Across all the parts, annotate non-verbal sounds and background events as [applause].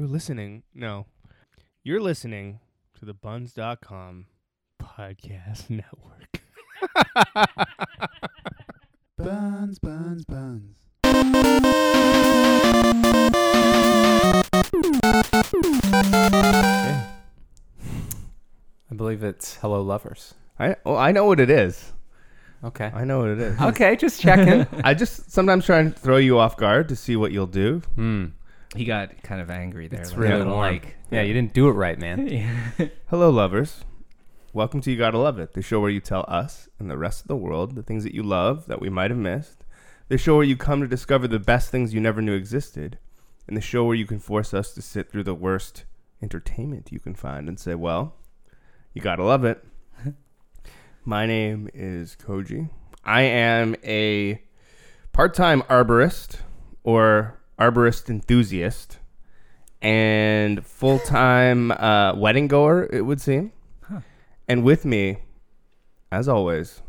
You're listening. No. You're listening to the buns.com podcast network. [laughs] Buns, buns, buns. Yeah. I believe it's Hello Lovers. I well, I know what it is. Okay. I know what it is. Okay, just checking. [laughs] I just sometimes try and throw you off guard to see what you'll do. Hmm. He got kind of angry there. It's like, really warm. like Yeah, you didn't do it right, man. [laughs] yeah. Hello, lovers. Welcome to You Gotta Love It, the show where you tell us and the rest of the world the things that you love that we might have missed. The show where you come to discover the best things you never knew existed. And the show where you can force us to sit through the worst entertainment you can find and say, well, you gotta love it. [laughs] My name is Koji. I am a part time arborist or arborist enthusiast and full time uh, wedding goer, it would seem. Huh. And with me, as always,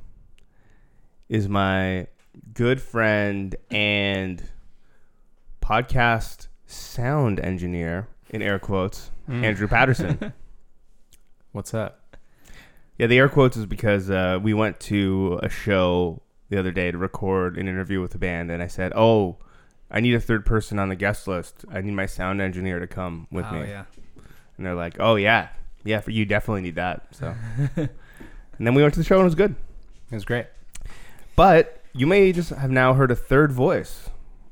is my good friend and podcast sound engineer, in air quotes, Mm. Andrew Patterson. [laughs] What's up? Yeah, the air quotes is because uh, we went to a show the other day to record an interview with a band, and I said, "Oh, I need a third person on the guest list. I need my sound engineer to come with me. oh, me." yeah. And they're like, "Oh yeah, yeah, for you definitely need that." So, [laughs] and then we went to the show and it was good. It was great. But you may just have now heard a third voice.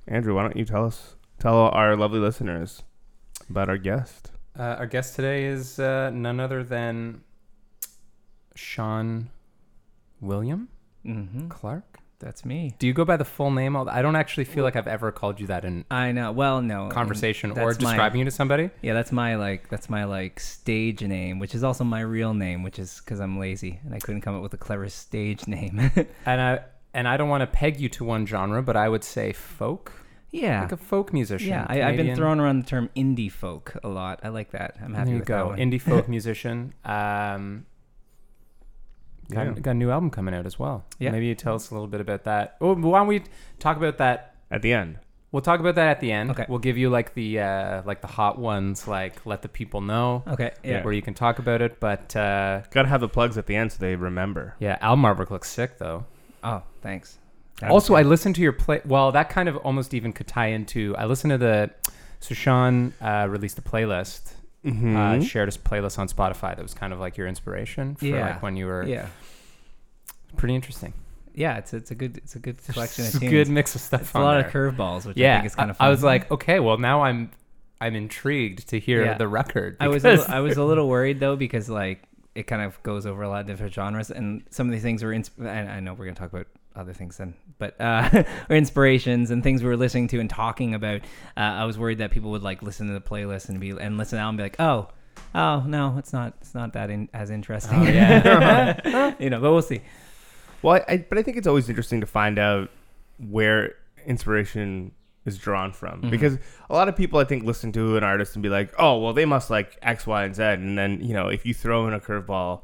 Andrew, why don't you tell us, tell our lovely listeners about our guest? Uh, our guest today is uh, none other than Sean William Mm-hmm. Clark. That's me. Do you go by the full name? I don't actually feel like I've ever called you that in I know. Well, no. conversation or that's my- describing you to somebody. Yeah, that's my like that's my like stage name, which is also my real name, which is because I'm lazy and I couldn't come up with a clever stage name. [laughs] And I and I don't want to peg you to one genre, but I would say folk, yeah. like a folk musician. Yeah, I, I've been Canadian. throwing around the term indie folk a lot. I like that. I'm happy There you with that go, one. indie folk [laughs] musician. Um, got, Yeah. got a new album coming out as well. Yeah. maybe you tell us a little bit about that. Oh, why don't we talk about that? At the end, We'll talk about that at the end. Okay. We'll give you like the uh, like the hot ones, like let the people know okay. Yeah. where you can talk about it. But uh, gotta have the plugs at the end so they remember. yeah, Al artwork looks sick though. Oh, thanks. also, I listened to your play. Well, that kind of almost even could tie into. I listened to the. So Sean uh, released a playlist. Mm-hmm. Uh, shared a playlist on Spotify that was kind of like your inspiration for Yeah. like when you were Yeah. pretty interesting. Yeah. It's it's a good it's a good collection It's of a good mix of stuff. It's a lot there. of curveballs, which I yeah, think is kind of I, fun. I was like, okay, well now I'm I'm intrigued to hear Yeah. the record. I was a little, I was a [laughs] little worried though because like it kind of goes over a lot of different genres and some of these things were insp- I, I know we're gonna talk about other things then but uh [laughs] or inspirations and things we were listening to and talking about uh, I was worried that people would like listen to the playlist and be and listen out and be like oh oh no it's not it's not that in, as interesting Oh, yeah. [laughs] you know but we'll see Well, I, I, but I think it's always interesting to find out where inspiration is drawn from Mhm. because a lot of people I think listen to an artist and be like, "Oh, well, they must like X, Y, and Z," and then you know if you throw in a curveball,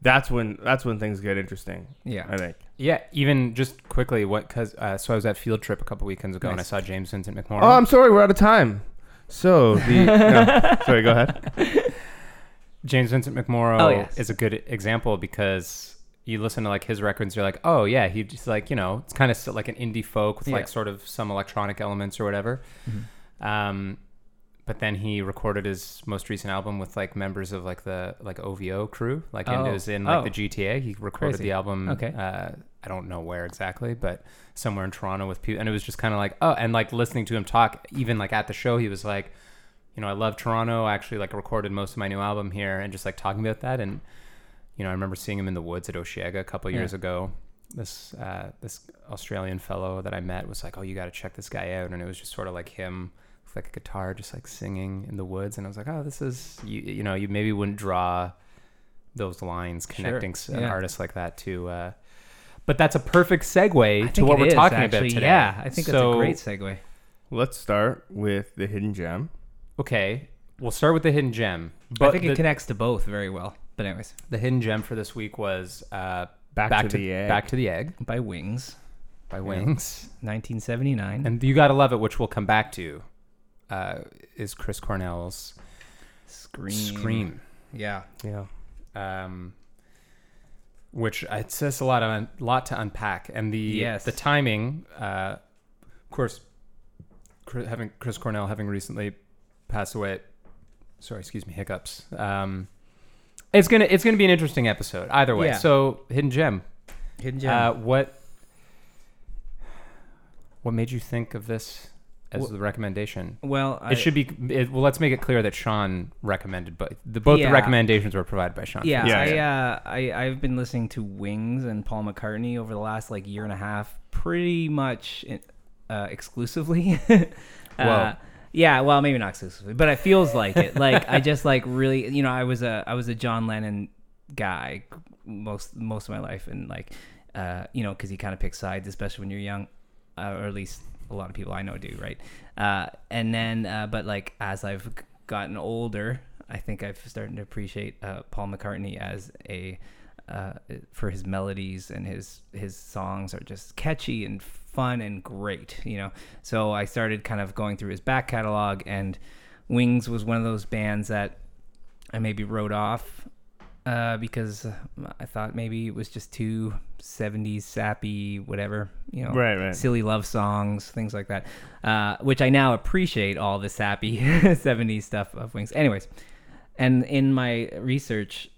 that's when that's when things get interesting. yeah I think. Yeah, even just quickly, what? Because uh, so I was at Field Trip a couple weekends ago, and I Nice. saw James Vincent McMorrow. Oh, I'm sorry, we're out of time. So the [laughs] no, sorry, go ahead. [laughs] James Vincent McMorrow Oh, yes. is a good example because you listen to like his records, you're like, oh yeah, he just like you know, it's kind of like an indie folk with Yeah. like sort of some electronic elements or whatever. Mhm. Um, but then he recorded his most recent album with like members of like the like OVO crew, like and it Oh. was in like Oh. the GTA. He recorded Crazy. the album. Okay. Uh, I don't know where exactly, but somewhere in Toronto with people, and it was just kind of like oh, and like listening to him talk, even like at the show, he was like you know, I love Toronto. I actually like recorded most of my new album here and just like talking about that. And, you know, I remember seeing him in the woods at Osheaga a couple Yeah. years ago. This, uh, this Australian fellow that I met was like, Oh, you got to check this guy out. And it was just sort of like him with like a guitar, just like singing in the woods. And I was like, Oh, this is, you, you know, you maybe wouldn't draw those lines connecting s an Yeah. artist like that to, uh, but that's a perfect segue to what we're is, talking actually. about today. yeah I think that's a great segue Let's start with the hidden gem. Okay. We'll start with the hidden gem. I think the, it connects to both very well but anyways The hidden gem for this week was uh, Back, back, to, the egg. back to the egg by Wings by Yeah. Wings, 1979 and you gotta love it, which we'll come back to. uh, is Chris Cornell's Scream. Scream. Yeah. Yeah. um, which it says a lot on lot to unpack, and the Yes. the timing, uh, of course, Chris, having Chris Cornell having recently passed away. Sorry, excuse me, hiccups. Um, it's gonna it's gonna be an interesting episode either way. Yeah. So hidden gem, Hidden gem. uh, what what made you think of this as Well- the recommendation? well, I, it should be. It, well, let's make it clear that Sean recommended, but the, both Yeah. the recommendations were provided by Sean. Yeah, Yeah, I, yeah. Uh, I I've been listening to Wings and Paul McCartney over the last like year and a half, pretty much uh, exclusively. Whoa. [laughs] uh, yeah, well, maybe not exclusively, but it feels like it. Like I just like really, you know, I was a I was a John Lennon guy most most of my life, and like, uh, you know, because he kind of picks sides, especially when you're young, uh, or at least a lot of people I know do, right? Uh, and then, uh, but like as I've gotten older, I think I've started to appreciate uh, Paul McCartney as a uh, for his melodies and his his songs are just catchy and fun and great, you know. So I started kind of going through his back catalog, and Wings was one of those bands that I maybe wrote off uh, because I thought maybe it was just too 70s sappy, whatever, you know, Right, right. silly love songs, things like that, uh, which I now appreciate all the sappy [laughs] 70s stuff of Wings. Anyways, and in my research,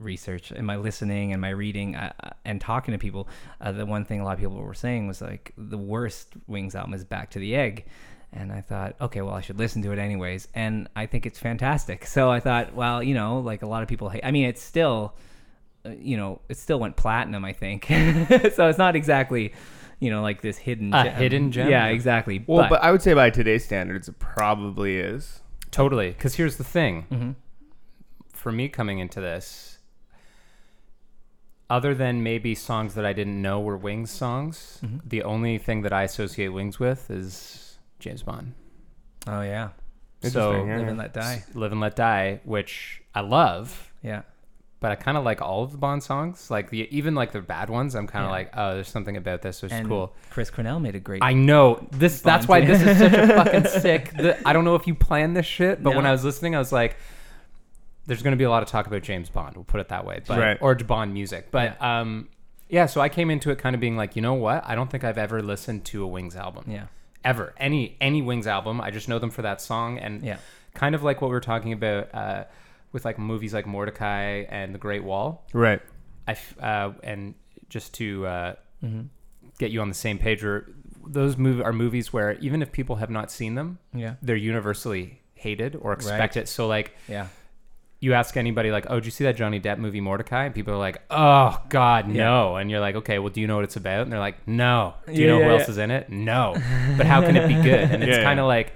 research, in my listening and my reading uh, uh, and talking to people, uh, the one thing a lot of people were saying was like the worst Wings album is Back to the Egg. And I thought, okay, well, I should listen to it anyways. And I think it's fantastic. So I thought, well, you know, like a lot of people hate. I mean, it's still, uh, you know, it still went platinum, I think. [laughs] so it's not exactly, you know, like this hidden A gem. hidden gem? Yeah, exactly. Well, but, I would say by today's standards, it probably is. Totally. Because here's the thing. Mhm. For me coming into this, other than maybe songs that I didn't know were Wings songs, Mhm. the only thing that I associate Wings with is James Bond. oh yeah, So yeah. live and let die. Live and Let Die, which I love, Yeah, but I kind of like all of the Bond songs. Like the even like the bad ones, I'm kind of Yeah. like, oh, there's something about this which is cool. Chris Cornell made a great. I know this. That's why this is such a [laughs] fucking sick. The, I don't know if you planned this shit, but when I was listening, I was like, "There's going to be a lot of talk about James Bond." We'll put it that way, but Right. or Bond music. But um, yeah. So I came into it kind of being like, you know what? I don't think I've ever listened to a Wings album yeah, ever. Any any Wings album. I just know them for that song and yeah, kind of like what we were talking about uh, with like movies like Mortdecai and The Great Wall. Right. I uh, and just to uh, hmm get you on the same page, or those mov- are movies where even if people have not seen them, yeah, they're universally hated or expect Right. it. So like yeah. You ask anybody like, "Oh, did you see that Johnny Depp movie Mortdecai?" And people are like, "Oh God, no!" And you're like, "Okay, well, do you know what it's about?" And they're like, "No." Do you Yeah, know yeah, who yeah. else is in it? No. [laughs] But how can it be good? And it's Yeah, kind of like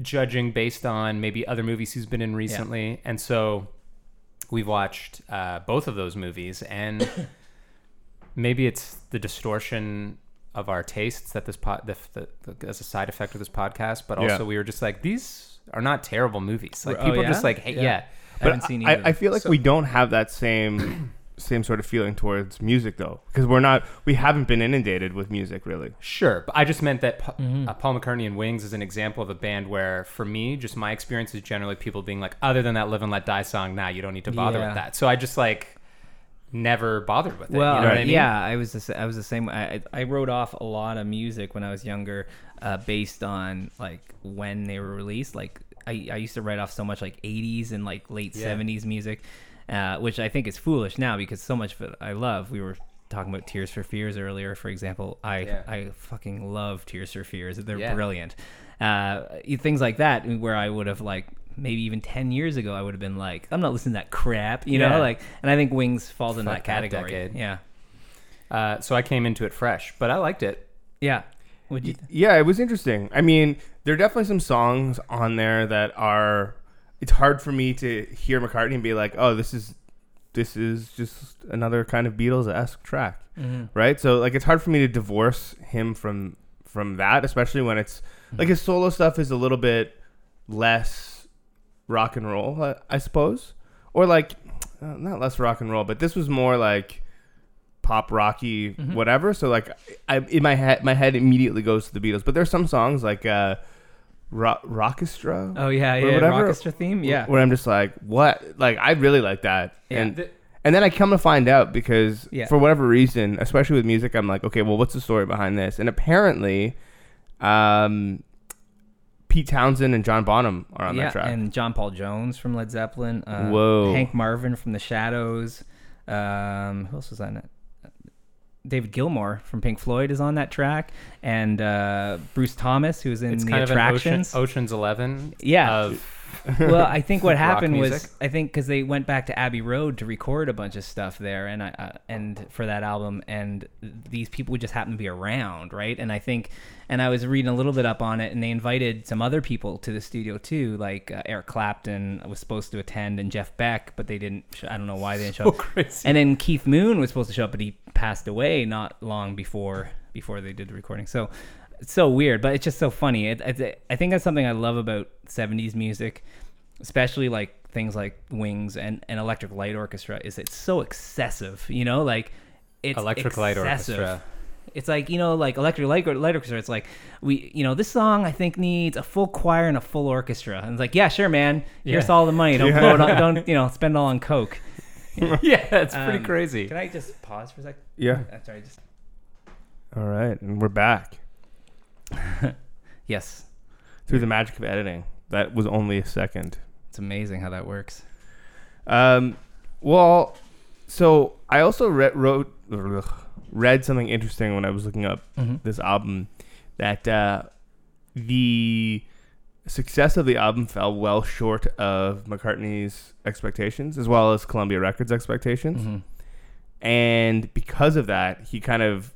judging based on maybe other movies he's been in recently, and so we've watched uh, both of those movies, and [coughs] maybe it's the distortion of our tastes that this pod the, the, the, as a side effect of this podcast, but Yeah. also we were just like these are not terrible movies. Like Oh, people yeah? just like hey, Yeah. yeah. I haven't seen either. I feel like So- we don't have that same [clears throat] same sort of feeling towards music though, because we're not we haven't been inundated with music really. Sure, but I just meant that Pa- Mhm. uh, Paul McCartney and Wings is an example of a band where, for me, just my experience is generally people being like, other than that "Live and Let Die" song, nah, you don't need to bother Yeah. with that. So I just like never bothered with it. Well, you know what I mean? yeah, I was the, I was the same. I, I I wrote off a lot of music when I was younger, uh, based on like when they were released. Like I, I used to write off so much like 80s and like late Yeah. 70s music, uh, which I think is foolish now because so much of it I love. We were talking about Tears for Fears earlier, for example. I Yeah. I fucking love Tears for Fears. They're Yeah. brilliant. Uh, things like that where I would have like maybe even 10 years ago I would have been like I'm not listening to that crap, you know, like and I think Wings falls in Fuck that that category. decade. Yeah. Uh, so I came into it fresh, but I liked it. Yeah. Would you? Y- yeah, it was interesting. I mean, there are definitely some songs on there that are. It's hard for me to hear McCartney and be like, "Oh, this is, this is just another kind of Beatles esque track." right? So like it's hard for me to divorce him from from that, especially when it's like his solo stuff is a little bit less rock and roll, I, I suppose, or like uh, not less rock and roll, but this was more like pop rocky Mhm. whatever. So like I in my head my head immediately goes to the Beatles, but there's some songs like uh Ro- Rockestra. Oh yeah, yeah, whatever. orchestra theme. Yeah, Where I'm just like, what? Like, I really like that. Yeah. And and then I come to find out because Yeah. for whatever reason, especially with music, I'm like, okay, well, what's the story behind this? And apparently, um, Pete Townshend and John Bonham are on yeah, that track. and John Paul Jones from Led Zeppelin. Uh, Whoa. Hank Marvin from The Shadows. Um, who else was on it? David Gilmour from Pink Floyd is on that track, and uh, Bruce Thomas, who's in it's the kind attractions. Ocean, Ocean's Eleven. Yeah. Of [laughs] well, I think what happened was. I think because they went back to Abbey Road to record a bunch of stuff there, and I uh, and for that album, and these people would just happen to be around, right? And I think, and I was reading a little bit up on it, and they invited some other people to the studio too, like uh, Eric Clapton was supposed to attend, and Jeff Beck, but they didn't. sh- I don't know why they didn't show so up. crazy. And then Keith Moon was supposed to show up, but he passed away not long before before they did the recording. So it's so weird, but it's just so funny. It, it, I think that's something I love about '70s music, especially like things like Wings and, and Electric Light Orchestra. Is it's so excessive, you know, like it's Electric Light. Orchestra. It's like you know, like Electric Light, Light Orchestra. It's like we, you know, this song I think needs a full choir and a full orchestra. And it's like, yeah, sure, man. Here's Yeah. all the money. Don't blow it on, [laughs] don't you know, spend all on coke. [laughs] yeah, it's pretty Um, crazy. Can I just pause for a sec? yeah. I'm sorry, just All right, and we're back [laughs] yes. through the magic of editing. That was only a second. It's amazing how that works. Um, well, so I also read wrote ugh, read something interesting when I was looking up Mm-hmm. this album that uh, the success of the album fell well short of McCartney's expectations as well as Columbia Records expectations, Mm-hmm. and because of that, he kind of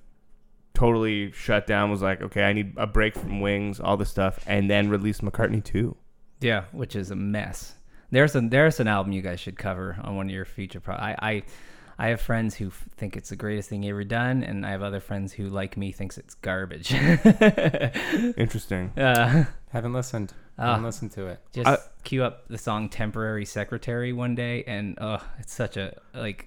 totally shut down. Was like, okay, I need a break from Wings, all this stuff, and then released McCartney two. Yeah, which is a mess. There's an there's an album you guys should cover on one of your future pro. I I, I have friends who f- think it's the greatest thing ever done, and I have other friends who, like me, thinks it's garbage. [laughs] Interesting. uh, Haven't listened. Ah. Haven't listened to it. just I- cue up the song "Temporary Secretary" one day, and oh, it's such a like.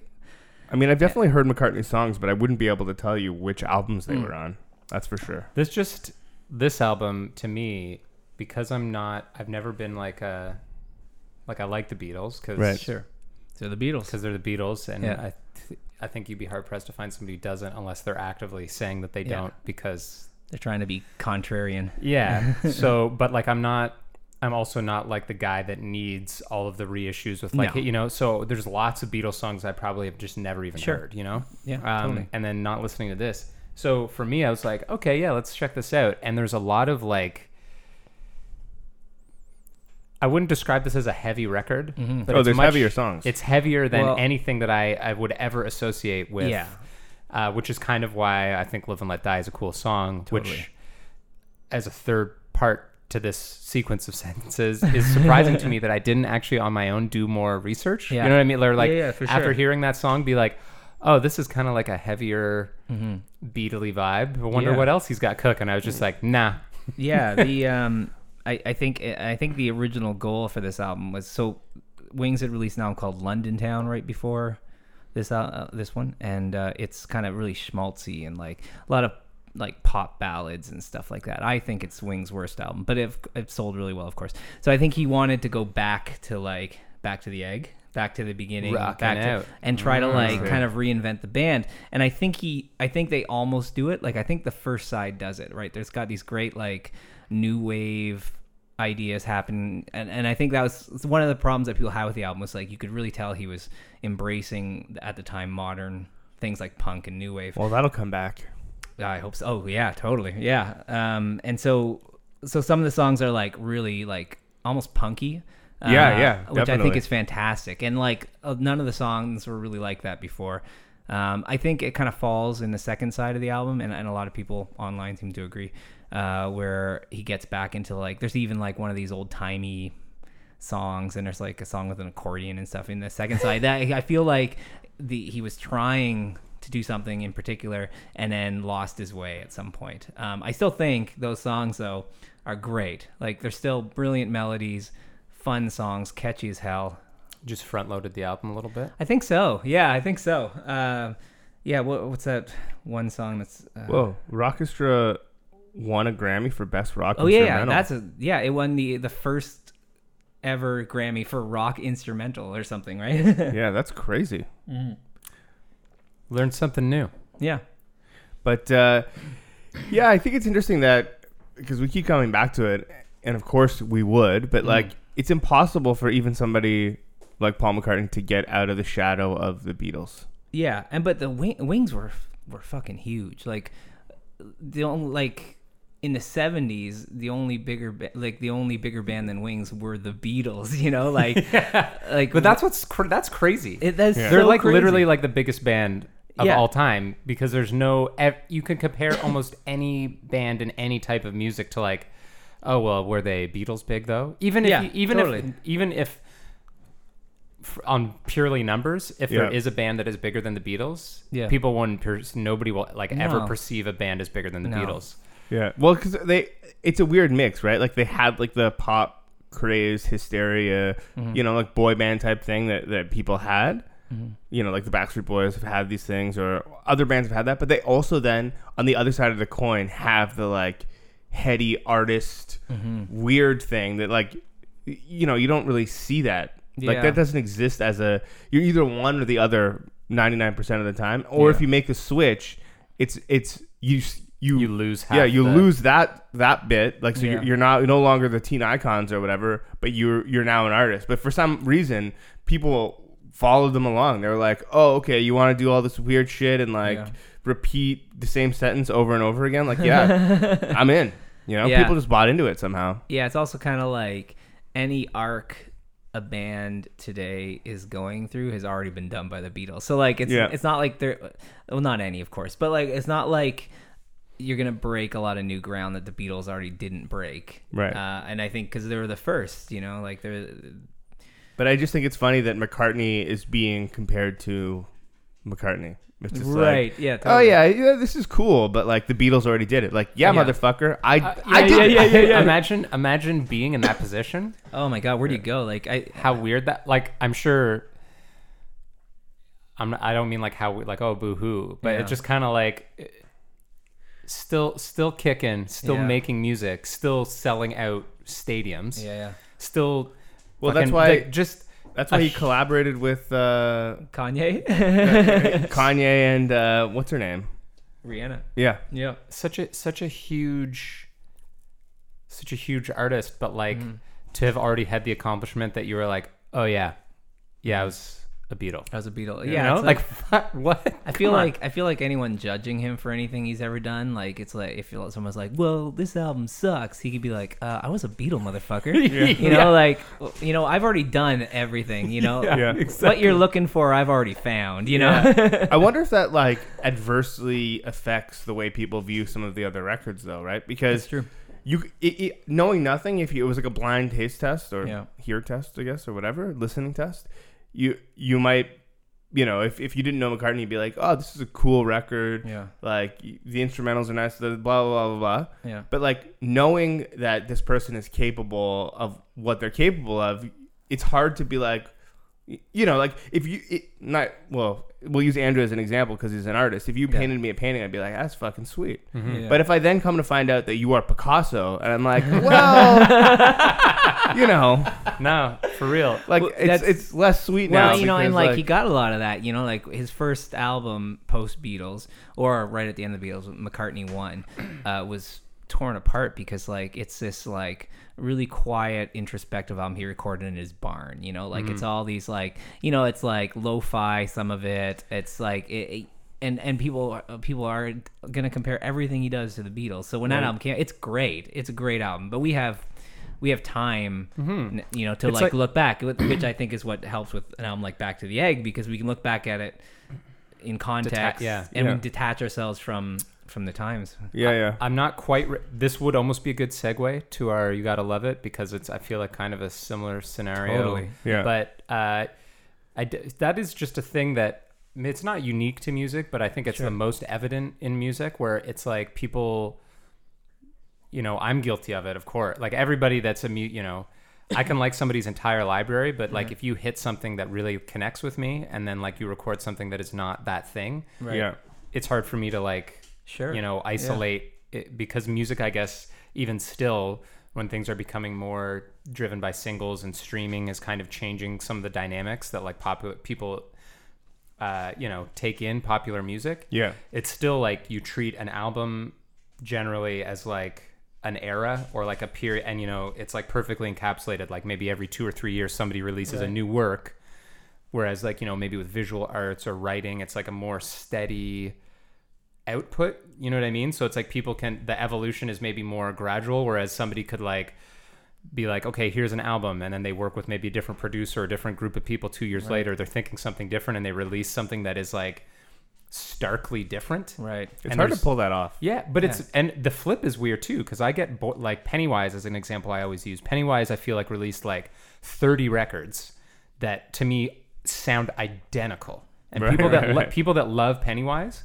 I mean, I've definitely heard McCartney songs, but I wouldn't be able to tell you which albums they Mm. were on. That's for sure. This just this album to me because I'm not. I've never been like a like I like the Beatles because Right. Sure. So the Beatles. because they're the Beatles, and Yeah. I th- I think you'd be hard pressed to find somebody who doesn't unless they're actively saying that they Yeah. don't because They're trying to be contrarian. yeah. [laughs] so, but like I'm not. I'm also not like the guy that needs all of the reissues with like No. you know. So there's lots of Beatles songs I probably have just never even Sure. heard. You know. Yeah, um, totally. and then not listening to this. So for me, I was like, okay, yeah, let's check this out. And there's a lot of like, I wouldn't describe this as a heavy record, Mhm. but oh, it's there's much- heavier songs. It's heavier than Well- anything that I, I would ever associate with. Yeah. Uh, which is kind of why I think "Live and Let Die" is a cool song. Totally. Which, as a third part to this sequence of [laughs] sentences, is surprising to me that I didn't actually on my own do more research. Yeah. You know what I mean? Or like Yeah, yeah, after hearing that song, be like, "Oh, this is kind of like a heavier." Mm-hmm. Beatly vibe. I wonder what else he's got cooking. I was just like, nah. [laughs] yeah the [laughs] um I, I think i think the original goal for this album was so wings had released an album called london town right before this uh, uh, this one and uh, it's kind of really schmaltzy and like a lot of like pop ballads and stuff like that. I think it's wings worst album but it, it sold really well of course. So i think he wanted to go back to like back to the egg back to the beginning Rocking back to, out. and try to like Mm. kind of reinvent the band. And i think he i think they almost do it. Like i think the first side does it right? There's got these great like new wave ideas happen and, and i think that was one of the problems that people had with the album was like you could really tell he was embracing at the time modern things like punk and new wave. Well, that'll come back. I hope so. Oh yeah, totally. Yeah. Um, and so so some of the songs are like really like almost punky. uh, Yeah, yeah, Which I think is fantastic. And like uh, none of the songs were really like that before. Um, I think it kind of falls in the second side of the album, and, and a lot of people online seem to agree. Uh, where he gets back into like, there's even like one of these old timey songs, and there's like a song with an accordion and stuff in the second side. That I feel like the he was trying to do something in particular and then lost his way at some point. Um, I still think those songs though are great. Like they're still brilliant melodies, fun songs, catchy as hell. Just front loaded the album a little bit. I think so. Yeah, I think so. Uh, yeah, what, what's that one song that's uh, Whoa, Rockestra won a Grammy for best rock Oh yeah, yeah, that's a yeah. It won the the first ever Grammy for rock instrumental or something, right? [laughs] yeah, that's crazy. Learned something new. yeah, But uh, yeah, I think it's interesting that because we keep coming back to it, and of course we would, but like it's impossible for even somebody like Paul McCartney to get out of the shadow of the Beatles. yeah. And but the wing, wings were were fucking huge. Like the only like in the seventies, the only bigger ba- like the only bigger band than Wings were the Beatles. You know, like [laughs] like But that's what's cr- that's crazy. it, that's Yeah. They're like crazy. literally like the biggest band of Yeah. all time because there's no you can compare [coughs] almost any band in any type of music to like oh well were they Beatles big though even if Yeah, you, even totally. if even if on purely numbers if there Yeah. is a band that is bigger than the Beatles Yeah. people won't nobody will like ever perceive a band as bigger than the No. Beatles Yeah, well, because they it's a weird mix, right? Like they had like the pop craze, hysteria, Mm-hmm. you know, like boy band type thing that that people had. Mm-hmm. You know, like the Backstreet Boys have had these things, or other bands have had that. But they also then on the other side of the coin have the like heady artist Mm-hmm. weird thing that like you know you don't really see that. Like that doesn't exist as a you're either one or the other 99% of the time or if you make the switch it's it's you you you lose half yeah, you lose that that bit. Like, so Yeah. you're, you're not you're no longer the teen icons or whatever, but you're you're now an artist. But for some reason, people followed them along. They were like, "Oh, okay, you want to do all this weird shit and like Yeah. repeat the same sentence over and over again?" Like, yeah, [laughs] I'm in. You know, Yeah. people just bought into it somehow. Yeah, it's also kind of like any arc a band today is going through has already been done by the Beatles. So like it's Yeah. it's not like they're well not any of course, but like it's not like you're gonna break a lot of new ground that the Beatles already didn't break. Right. Uh, and I think because they were the first, you know, like they're But I just think it's funny that McCartney is being compared to McCartney. It's just like, right. yeah. Oh yeah, yeah, this is cool, but like the Beatles already did it. Like, yeah, Yeah. motherfucker, I, Uh, I yeah, did. yeah, yeah, yeah, yeah. Imagine, imagine being in that position. [laughs] Oh my God, where do you go? Like I How weird that. Like, I'm sure. I'm. Not, I don't mean like how we- like oh boo hoo, but Yeah. it's just kind of like still still kicking, still Yeah. making music, still selling out stadiums, yeah yeah still. Well, that's why- like, just That's why he hu- [laughs] collaborated with uh, Kanye? [laughs] Kanye and uh, what's her name? Rihanna. Yeah, yeah. Such a such a huge, such a huge artist, but like Mm-hmm. to have already had the accomplishment that you were like, oh yeah, yeah, I was a Beatle. I was a Beatle, You yeah know? it's like, [laughs] what? I feel Come on. like I feel like anyone judging him for anything he's ever done, like it's like if you- someone's like, "Well, this album sucks," he could be like, uh, "I was a Beatle, motherfucker." [laughs] You know, Yeah. like you know, I've already done everything. You know, [laughs] Yeah, what you're looking for, I've already found. You know, I wonder if that like adversely affects the way people view some of the other records, though, right? Because That's true. You it, it, knowing nothing, if you, it was like a blind taste test or Yeah. hear test, I guess, or whatever, listening test, you you might, you know, if, if you didn't know McCartney, you'd be like, oh, this is a cool record. yeah, Like the instrumentals are nice, the blah blah blah blah blah. yeah, But like knowing that this person is capable of what they're capable of, it's hard to be like, you know, like if you it, not well, we'll use Andrew as an example because he's an artist. If you Yeah. painted me a painting, I'd be like, that's fucking sweet. Mhm. Yeah. But if I then come to find out that you are Picasso, and I'm like, [laughs] well, [laughs] you know, No, for real. like Well, it's it's less sweet now. Well, you know, and because, like, he got a lot of that. You know, like his first album post Beatles, or right at the end of the Beatles, McCartney One, uh, was torn apart because like it's this like really quiet introspective album he recorded in his barn. You know, like it's mm-hmm. all these like you know, it's like lo-fi. Some of it, it's like it. it and, and people uh, people are gonna compare everything he does to the Beatles. So when that album came, it's great. It's a great album. But we have we have time, mm-hmm. n- you know, to like, like- look back, which I think is what helps with an album like Back to the Egg because we can look back at it in context, yeah. and Yeah. we detach ourselves from from the times. yeah, yeah. I'm not quite. Re- this would almost be a good segue to our "You Gotta Love It" because it's. I feel like kind of a similar scenario. Totally. Yeah. But uh, I d- that is just a thing that it's not unique to music, but I think it's Sure. the most evident in music where it's like people. You know, I'm guilty of it, of course. Like everybody that's a mute, you know, I can like somebody's entire library, but like if you hit something that really connects with me, and then like you record something that is not that thing, right. Yeah. it's hard for me to like Sure, you know isolate it, because music, I guess, even still, when things are becoming more driven by singles and streaming is kind of changing some of the dynamics that like popular people, uh, you know, take in popular music. Yeah. It's still like you treat an album generally as like an era or like a period, and you know, it's like perfectly encapsulated. Like maybe every two or three years, somebody releases a new work. Whereas, like, you know, maybe with visual arts or writing, it's like a more steady output. You know what I mean? So it's like people can, the evolution is maybe more gradual, whereas somebody could like be like, okay, here's an album. And then they work with maybe a different producer or a different group of people two years later. They're thinking something different and they release something that is like starkly different. Right. It's And hard to pull that off. Yeah, but it's and the flip is weird too because I get bo- like Pennywise as an example. I always use Pennywise. I feel like released like thirty records that to me sound identical, and Right, people that right, lo- people that love Pennywise,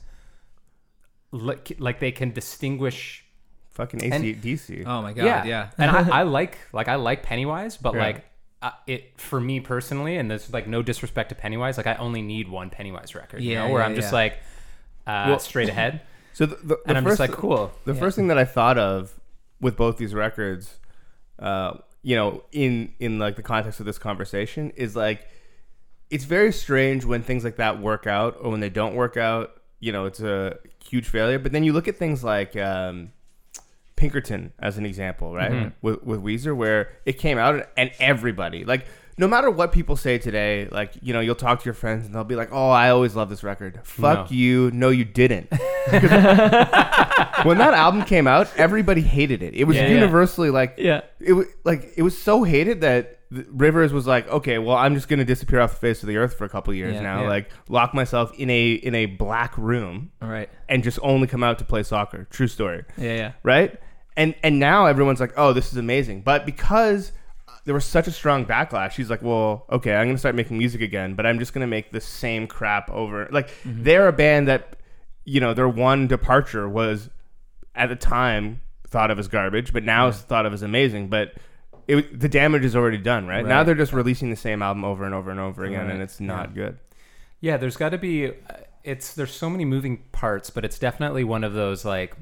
like like they can distinguish. Fucking And- ACDC. Oh my god. Yeah. yeah. and I, [laughs] I like like I like Pennywise, but Yeah. like. Uh, it for me personally, and there's like no disrespect to Pennywise. Like I only need one Pennywise record, you Yeah, know, where yeah, I'm just yeah. like uh, Well- straight ahead, [laughs] so the, the, the and I'm first just like, cool. The Yeah. first thing that I thought of with both these records, uh, you know, in in like the context of this conversation, is like it's very strange when things like that work out or when they don't work out. You know, it's a huge failure. But then you look at things like um, Pinkerton as an example, right? Mhm. With with Weezer, where it came out and everybody like. No matter what people say today, like you know, you'll talk to your friends and they'll be like, "Oh, I always love this record." Fuck No. you. No, you didn't. [laughs] [laughs] when that album came out, everybody hated it. It was Yeah, yeah. universally like Yeah. it was like it was so hated that Rivers was like, okay, well, I'm just gonna disappear off the face of the earth for a couple years Yeah, now, yeah. like lock myself in a in a black room All right. and just only come out to play soccer. True story, Yeah. Yeah. right? And and now everyone's like, oh, this is amazing, but because there was such a strong backlash, he's like, well, okay, I'm gonna start making music again, but I'm just gonna make the same crap over. Like Mm-hmm. they're a band that, you know, their one departure was at the time thought of as garbage, but now it's thought of as amazing. But it, the damage is already done, right? Now they're just releasing the same album over and over and over again, Right. and it's not good. Yeah, there's got to be. uh, It's there's so many moving parts, but it's definitely one of those like.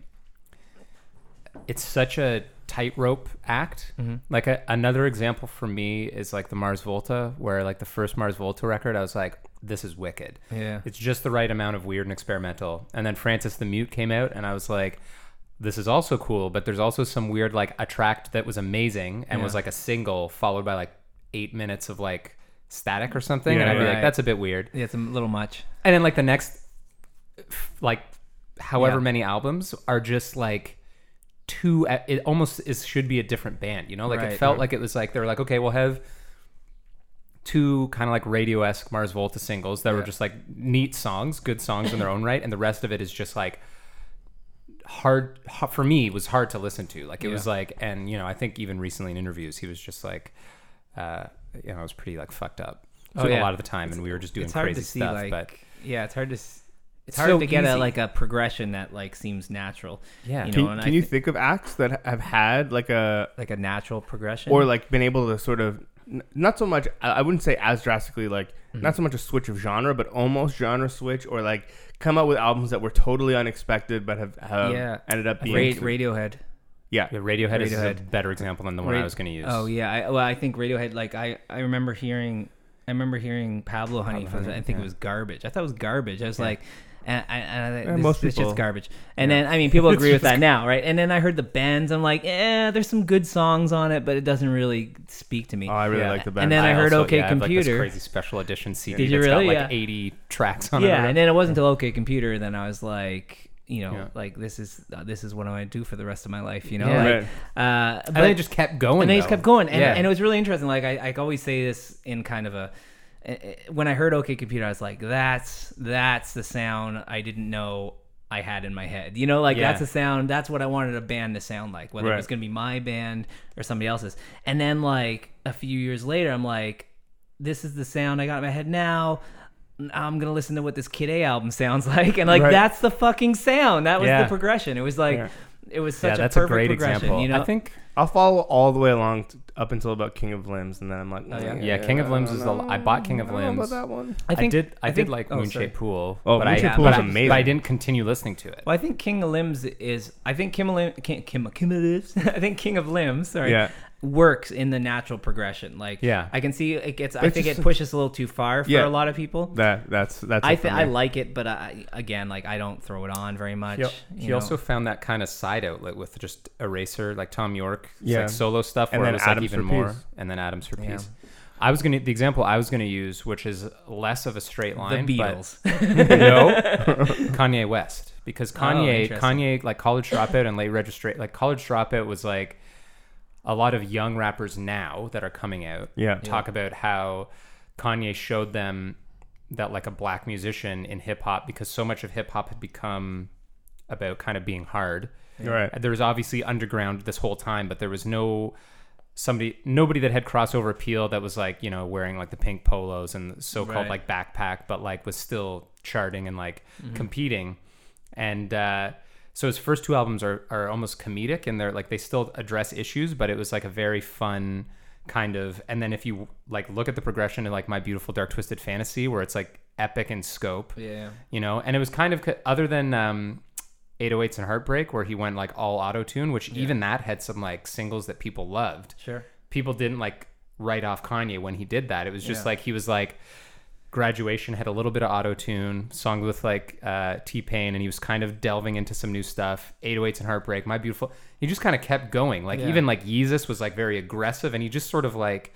It's such a tightrope act. Mhm. Like a, another example for me is like the Mars Volta, where like the first Mars Volta record, I was like, "This is wicked." Yeah. It's just the right amount of weird and experimental. And then Francis the Mute came out, and I was like, this is also cool, but there's also some weird like a track that was amazing and was like a single followed by like eight minutes of like static or something. Yeah, and I'd be right. like, that's a bit weird. Yeah. It's a little much. And then like the next like however Yeah. many albums are just like two it almost is should be a different band, you know? Like it felt right. like it was like they were like, okay, we'll have two kind of like radio-esque Mars Volta singles that were just like neat songs, good songs in their own right, and the rest of it is just like hard h- for me was hard to listen to. Like it was like, and you know, I think even recently in interviews, he was just like, uh, you know, i was pretty like fucked up Oh, a lot of the time, and we were just doing it's hard crazy to see stuff. like. but yeah. It's hard to. s- It's It's hard so to get a like a progression that like seems natural. yeah, you Can, know, and can I you think of acts that have had like a like a natural progression. or like been able to sort of n- not so much I I wouldn't say as drastically like Mm-hmm. not so much a switch of genre but almost genre switch or like come out with albums that were totally unexpected but have, have Yeah. ended up being Ra- Radiohead. yeah Yeah, Radiohead, is a better example than the one Ra- I was going to use. Oh yeah, I, well I think Radiohead. Like I, I remember hearing, I remember hearing Pablo Honey. Pablo from- I think yeah. it was garbage. I thought it was garbage. I was Yeah. like, and I, and I, Yeah, this, most this people- shit's garbage. And Yeah. then I mean, people [laughs] agree with that now, right? And then I heard the bands. I'm like, eh, there's some good songs on it, but it doesn't really speak to me. oh I really Yeah. like the band And then I heard also- OK yeah, I have, like, this Computer. crazy special edition CD Did you that's really? got like Yeah. 80 tracks on it. yeah, and then it wasn't until OK Computer then I was like, you know, Yeah. like this is uh, this is what I want to do for the rest of my life, you know. Yeah. Like, Right. uh, and but- then it just kept going. and they just kept going and, yeah. and it was really interesting like I, I always say this in kind of a Eh, when i heard ok computer i was like that's that's the sound i didn't know i had in my head you know like Yeah. that's a sound that's what i wanted a band to sound like whether it was going to be my band or somebody else's and then like a few years later i'm like this is the sound i got in my head now I'm gonna listen to what this Kid A album sounds [laughs] like, and like Right. that's the fucking sound. That was Yeah. the progression. It was like Yeah. It was such yeah, a that's a perfect great example. You know, I think I'll follow all the way along t- up until about King of Limbs, and then I'm like, Oh, yeah? Yeah, King of Limbs is the- I bought King of I don't know Limbs. about that one. I, think did. I, I did like oh, Moon. Shaped Pool. Oh, but Moon I, Shaped but Pool is amazing. But I didn't continue listening to it. Well, I think King of Limbs is. I think Kim of Lim, Kim, Kim, Kim of Limbs. [laughs] I think King of Limbs. Sorry. Yeah, Works in the natural progression. Like. Yeah. I can see it gets. I think just- it pushes a little too far for Yeah. a lot of people. that that's that's. I it think I like it, but I, again, like I don't throw it on very much. He, you he know. also found that kind of side outlet with just Eraser, like Thom Yorke, Yeah. like solo stuff, And where then it was Atoms like even for more, Peace. and then Atoms for Yeah. Peace. I was gonna the example I was gonna use, which is less of a straight line. the line, Beatles. but [laughs] no, Kanye West, because Oh, Kanye, interesting. Kanye, like College Dropout and Late Registrate, like College Dropout was like a lot of young rappers now that are coming out Yeah. talk about how Kanye showed them that like a black musician in hip hop because so much of hip hop had become about kind of being hard. You're right. There was obviously underground this whole time, but there was no somebody nobody that had crossover appeal that was like, you know, wearing like the pink polos and so-called Right. like backpack, but like was still charting and like competing. And uh so his first two albums are, are almost comedic and they're like they still address issues, but it was like a very fun kind of and then if you like look at the progression in like my beautiful dark twisted fantasy where it's like epic in scope yeah. you know and it was kind of other than um 808s and heartbreak where he went like all auto tune which even that had some like singles that people loved Sure. people didn't like write off kanye when he did that it was just Yeah. like he was like graduation had a little bit of auto tune song with like uh t-pain and he was kind of delving into some new stuff 808s and heartbreak my beautiful he just kind of kept going like Yeah. even like yeezus was like very aggressive and he just sort of like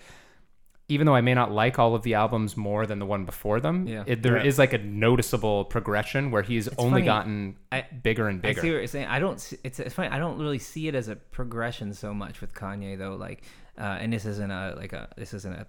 even though I may not like all of the albums more than the one before them, Yeah. it, there is Yeah. like a noticeable progression where he's only funny. gotten I- bigger and I bigger. see what you're saying. I don't. See, it's, it's funny. I don't really see it as a progression so much with Kanye though. Like, uh, and this isn't a like a this isn't a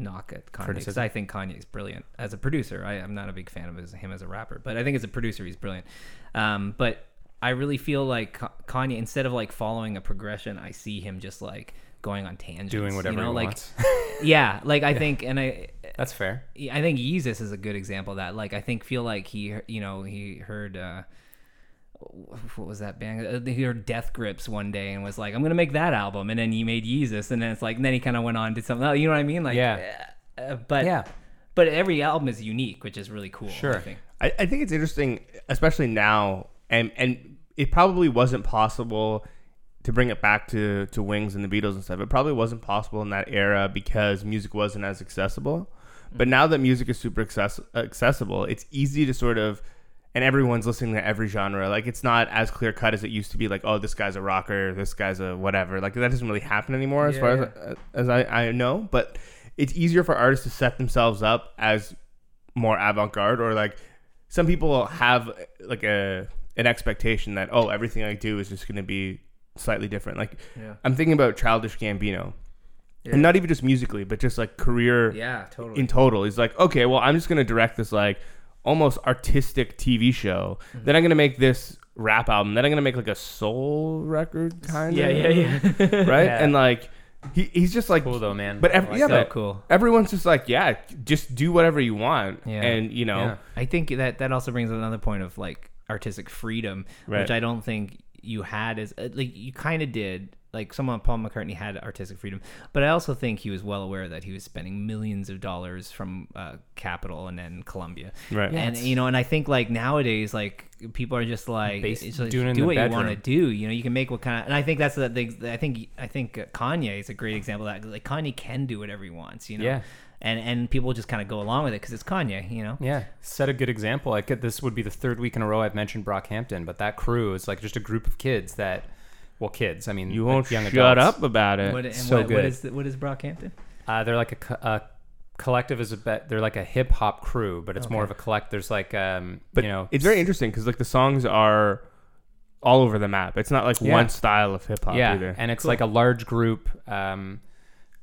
knock at Kanye because I think Kanye's brilliant as a producer. I, I'm not a big fan of his, him as a rapper, but I think as a producer he's brilliant. Um, but I really feel like Kanye instead of like following a progression, I see him just like going on tangents, doing whatever you know, he like wants. [laughs] yeah, like I think, and I That's fair. I think Yeezus is a good example of that. Like, I think feel like he, you know, he heard uh, what was that band? Uh, He heard Death Grips one day and was like, "I'm gonna make that album," and then he made Yeezus, and then it's like, and then he kind of went on and did something else. You know what I mean? Like, Yeah. uh, but Yeah. but every album is unique, which is really cool. I Sure. think. I, I think it's interesting, especially now, and and it probably wasn't possible to bring it back to to Wings and the Beatles and stuff. It probably wasn't possible in that era because music wasn't as accessible. But now that music is super access- accessible, it's easy to sort of and everyone's listening to every genre. Like it's not as clear cut as it used to be. Like oh, this guy's a rocker, this guy's a whatever. Like that doesn't really happen anymore, as Yeah, far yeah. as as I, I know. But it's easier for artists to set themselves up as more avant garde or like some people have like a an expectation that oh everything I do is just going to be slightly different. Like Yeah. I'm thinking about Childish Gambino, and not even just musically, but just like career Yeah, totally. in total. He's like, okay, well I'm just going to direct this like almost artistic TV show. Mm-hmm. Then I'm going to make this rap album. Then I'm going to make like a soul record kind of yeah, yeah, yeah. [laughs] right Yeah. and like he, he's just like Cool though, man. But I ev- like yeah, that. but- cool. everyone's just like yeah just do whatever you want Yeah. and you know Yeah. I think that that also brings another point of like artistic freedom, Right. which I don't think you had as uh, like you kind of did. Like someone Paul McCartney had artistic freedom, but I also think he was well aware that he was spending millions of dollars from uh, Capitol and then Columbia. right Yeah. and you know, and I think like nowadays, like people are just like, Bas- it's like, doing it do the what you want to do. You know, you can make what kind of, and I think that's the thing. I think I think uh, Kanye is a great example of that. Like Kanye can do whatever he wants. You know, Yeah. and and people just kind of go along with it because it's Kanye. You know, Yeah, set a good example. Like this would be the third week in a row I've mentioned Brockhampton, but that crew is like just a group of kids that, well, kids. I mean, you won't young shut adults. up about it what, and so what, what good. is the, what is Brockhampton? Uh, they're like a, co- a collective is a bet. They're like a hip hop crew, but it's more of a collect. There's like um, but you know, it's very interesting because like the songs are all over the map it's not like Yeah. one style of hip-hop yeah, either and it's Cool. like a large group um,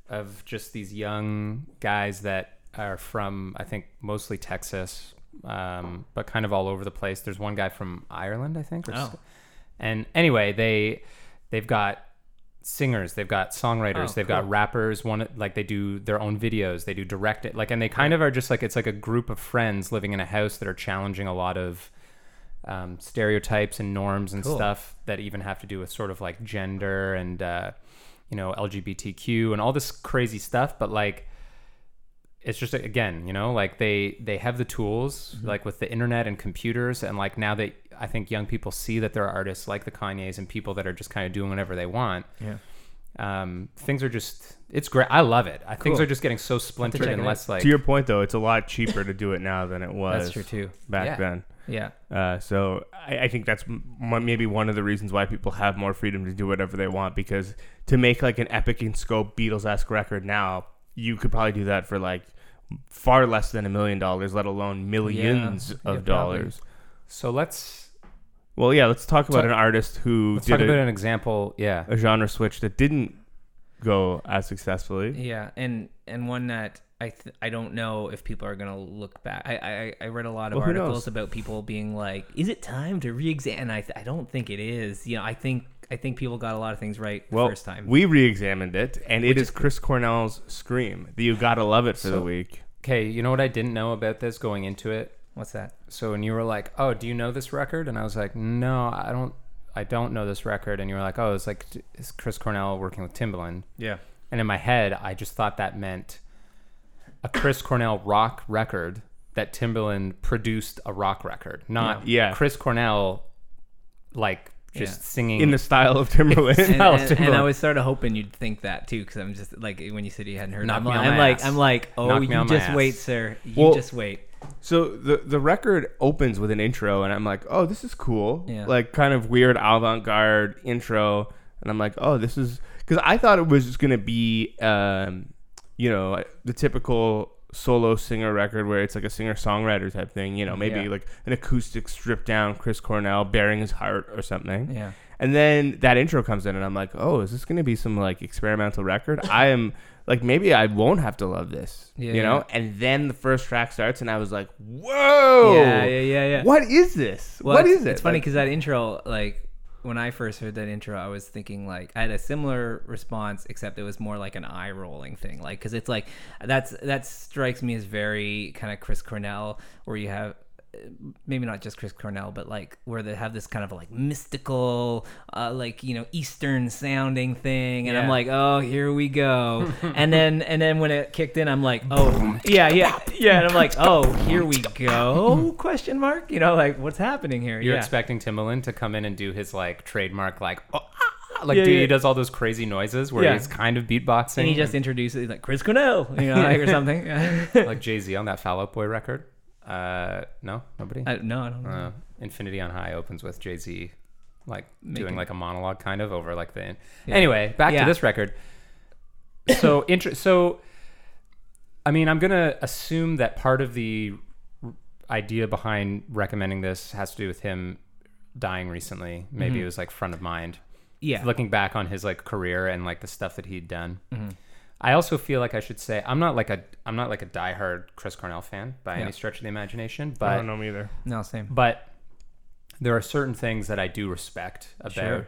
of just these young guys that are from I think mostly Texas, um, but kind of all over the place. There's one guy from Ireland, I think. Or Oh. s- And anyway, they they've got singers, they've got songwriters, Oh, they've cool. got rappers. One like they do their own videos, they do direct it, like, and they kind of are just like it's like a group of friends living in a house that are challenging a lot of um, stereotypes and norms and Cool. stuff that even have to do with sort of like gender and uh, you know LGBTQ and all this crazy stuff. But like, it's just again, you know, like they they have the tools Mm-hmm. like with the internet and computers, and like now that I think young people see that there are artists like the Kanyes and people that are just kind of doing whatever they want. Yeah. Um, things are just it's great. I love it. I things Cool. are just getting so splintered and less like to your point, though, it's a lot cheaper to do it now than it was That's true too. back Yeah. then. Yeah. Uh, so I, I think that's m- maybe one of the reasons why people have more freedom to do whatever they want because to make like an epic in scope Beatles esque record now, you could probably do that for like far less than a million dollars, let alone millions Yeah, of probably. dollars. so. Let's Well, yeah, let's talk about Talk- an artist who let's did talk a, about an example. Yeah, a genre switch that didn't go as successfully. Yeah, and and one that I th- I don't know if people are gonna look back. I I, I read a lot of Well, who knows? articles about people being like, "Is it time to re-examine?" I th- I don't think it is. You know, I think I think people got a lot of things right the Well, first time. we re-examined it, and it is is- Chris Cornell's "Scream." The you gotta love it for the So- week. Okay, you know what I didn't know about this going into it? What's that? So when you were like, "Oh, do you know this record?" and I was like, "No, I don't. I don't know this record." And you were like, "Oh, it's like it's Chris Cornell working with Timbaland." Yeah. And in my head, I just thought that meant a Chris Cornell rock record that Timbaland produced a rock record, not Yeah. Chris Cornell like just Yeah. singing In the style of Timbaland. [laughs] and, Style and, and I was sort of hoping you'd think that too, because I'm just like when you said you hadn't heard. Knock I'm, me like, on I'm my like ass. I'm like, oh, Knock you just ass. wait, sir. You Well- just wait. So the the record opens with an intro, and I'm like, oh, this is cool. Yeah. Like kind of weird avant garde intro, and I'm like, oh, this is because I thought it was just gonna be, um, you know, the typical solo singer record where it's like a singer songwriter type thing. You know, maybe Yeah. like an acoustic stripped down Chris Cornell bearing his heart or something. Yeah. And then that intro comes in, and I'm like, oh, is this gonna be some like experimental record? I am. Like maybe I won't have to love this, Yeah, you know. yeah. And then the first track starts, and I was like, "Whoa, Yeah, yeah, yeah, yeah. what is this? Well, what is it? It's funny Like, because that intro, like when I first heard that intro, I was thinking like I had a similar response, except it was more like an eye rolling thing, like because it's like that's that strikes me as very kind of Chris Cornell, where you have maybe not just Chris Cornell, but like where they have this kind of like mystical, uh, like you know Eastern sounding thing, and I'm like, oh, here we go, [laughs] and then and then when it kicked in, I'm like, oh, yeah, yeah, yeah, and I'm like, oh, here we go? [laughs] Question mark? You know, like what's happening here? You're yeah. expecting Timbaland to come in and do his like trademark like oh, ah, like Yeah, dude, yeah. he does all those crazy noises where Yeah. he's kind of beatboxing. and he just introduces like Chris Cornell, you know, like, or [laughs] something. like Jay Z on that Fall Out Boy record. Uh, no, nobody. I, no, I don't know. Uh, Infinity on High opens with Jay Z, like doing like a monologue kind of over like the. Yeah. Anyway, back Yeah. to this record. So [coughs] inter- So, I mean, I'm gonna assume that part of the r- idea behind recommending this has to do with him dying recently. Maybe Mhm. it was like front of mind. yeah, Looking back on his like career and like the stuff that he'd done. Mhm. I also feel like I should say I'm not like a I'm not like a diehard Chris Cornell fan by Yeah. any stretch of the imagination, But I don't know me either. no, same. but there are certain things that I do respect about, Sure.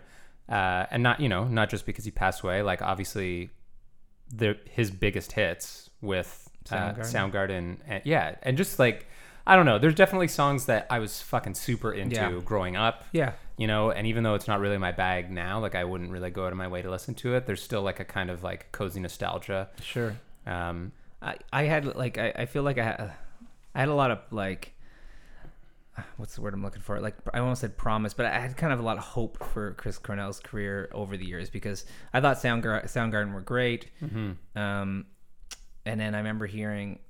uh, and not you know not just because he passed away. Like obviously, the his biggest hits with uh, Soundgarden. Soundgarden, and yeah, and just like I don't know, there's definitely songs that I was fucking super into Yeah. growing up. Yeah, You know, and even though it's not really my bag now, like I wouldn't really go out of my way to listen to it. There's still like a kind of like cozy nostalgia. sure. Um, I, I had like I, I feel like I had, I had a lot of like what's the word I'm looking for? Like I almost said promise, but I had kind of a lot of hope for Chris Cornell's career over the years because I thought Soundgar- Soundgarden were great. mhm. Um, and then I remember hearing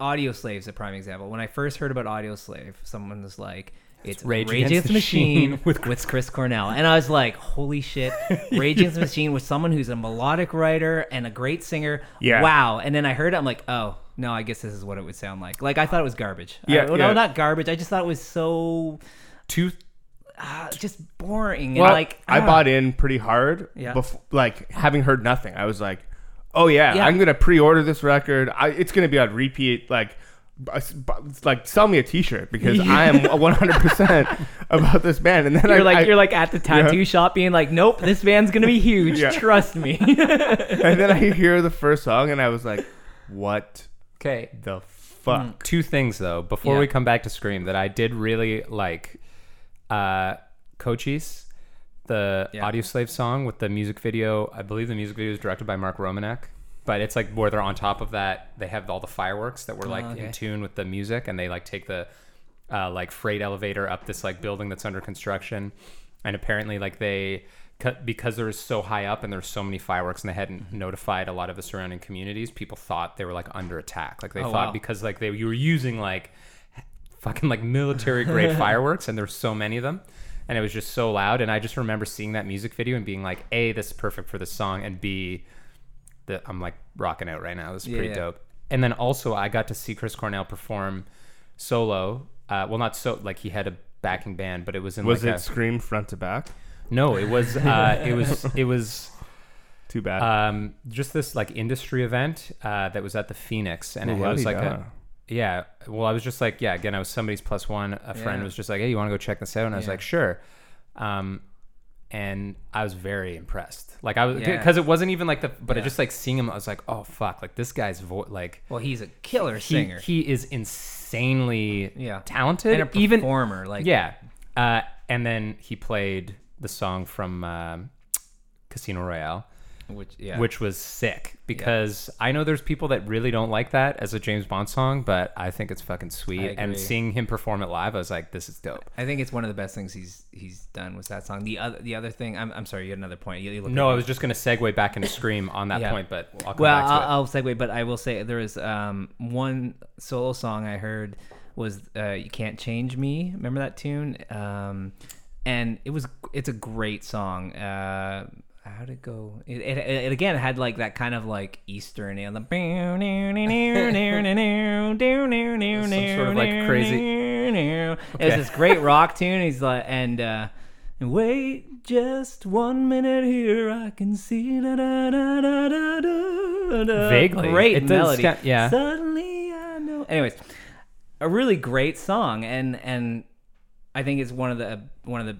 Audioslave's a prime example. When I first heard about Audioslave, someone was like, "It's Rage Rage, Against the Machine, Machine [laughs] with with Chris Cornell," and I was like, "Holy shit!" [laughs] Rage Against the Machine with someone who's a melodic writer and a great singer. Yeah. Wow. And then I heard it, I'm like, "Oh no, I guess this is what it would sound like." Like I thought it was garbage. Yeah, I, well, yeah. no, not garbage. I just thought it was so two uh, just boring. Well, and like I ah. bought in pretty hard. Yeah. Before, like having heard nothing, I was like, "Oh yeah, Yeah. I'm gonna pre-order this record. I, it's gonna be on repeat. Like, like sell me a T-shirt because I am [laughs] 100 percent about this band." And then You're I, like I- you're like at the tattoo shop being like, nope, this band's gonna be [laughs] huge. Yeah. Trust me. [laughs] and then I hear the first song, and I was like, "What okay. the fuck?" Two things though, before Yeah. we come back to Scream, that I did really like. uh, Cochise, the Yeah. Audioslave song with the music video. I believe the music video is directed by Mark Romanek, but it's like where they're on top of that. They have all the fireworks that were like Oh, okay. in tune with the music, and they like take the uh, like freight elevator up this like building that's under construction, and apparently like they. cut Because they're so high up and there's so many fireworks and they hadn't Mm-hmm. notified a lot of the surrounding communities, people thought they were like under attack. Like they Oh, thought wow. because like they you were using like fucking like military grade [laughs] fireworks and there's so many of them and it was just so loud and i just remember seeing that music video and being like a this is perfect for this song and b that i'm like rocking out right now this is pretty yeah. dope and then also i got to see chris cornell perform solo uh, well not so like he had a backing band but it was in Was like it a, Scream front to back? no it was uh, it was [laughs] it was Too bad. um, just this like industry event uh, that was at the phoenix and it Ooh, was like a yeah. Well, I was just like, yeah, again, I was somebody's plus one. A friend Yeah. was just like, hey, you want to go check this out? And I was Yeah. like, sure. Um, and I was very impressed. Like I was, Yeah. because it wasn't even like the, but I just like seeing him, I was like, oh fuck, like this guy's voice, like Well, he's a killer he, singer. he is insanely Yeah. talented. and a even performer. like yeah. Uh, and then he played the song from um, Casino Royale which yeah. which was sick because I know there's people that really don't like that as a James Bond song, but I think it's fucking sweet. And seeing him perform it live, I was like, this is dope. I think it's one of the best things he's he's done was that song. The other the other thing, I'm, I'm sorry, you had another point. You, you No, I was just gonna segue back into Scream on that Yeah. point, but I'll come well, back to I'll, it. I'll segue, but I will say there was um, one solo song I heard was uh, "You Can't Change Me." Remember that tune? Um, and it was it's a great song. Uh, how'd it go? It, it, it again had like that kind of like Eastern and the [laughs] some sort of, like, crazy- It was this great rock tune. He's like and. uh and wait just one minute here, I can see da da da da da da. da. Vaguely. great It does melody. ca- yeah. Suddenly I know. Anyways, a really great song, and and I think it's one of the one of the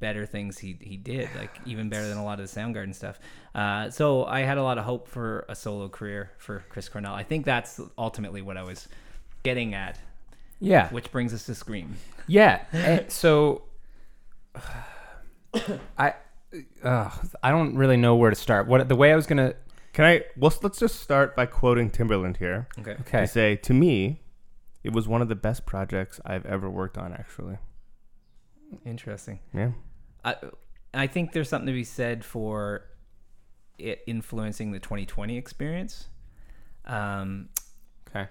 better things he he did, [sighs] like even better than a lot of the Soundgarden stuff. Uh, so I had a lot of hope for a solo career for Chris Cornell. I think that's ultimately what I was getting at, yeah, which brings us to Scream. yeah. [laughs] Eh, so [sighs] I, uh, I don't really know where to start. What the way I was gonna. Can I? Well, let's just start by quoting Timbaland here. Okay. Okay. I say, to me, it was one of the best projects I've ever worked on. Actually, Interesting. yeah. I I think there's something to be said for it influencing the 2020 experience. Um, Okay.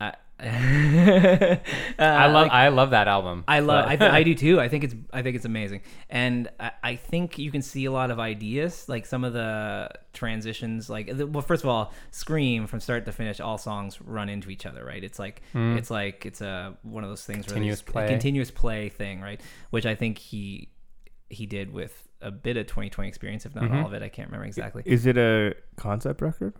I, [laughs] I love. Uh, like, I love that album. I love. I, I do [laughs] too. I think it's. I think it's amazing, and I, I think you can see a lot of ideas, like some of the transitions. Like, the- well, first of all, Scream from start to finish, all songs run into each other, right? It's like it's like it's a one of those things where. Continuous there's a play. continuous play thing, right? Which I think he he did with a bit of 2020 experience, if not Mhm. all of it. I can't remember exactly. Is it a concept record?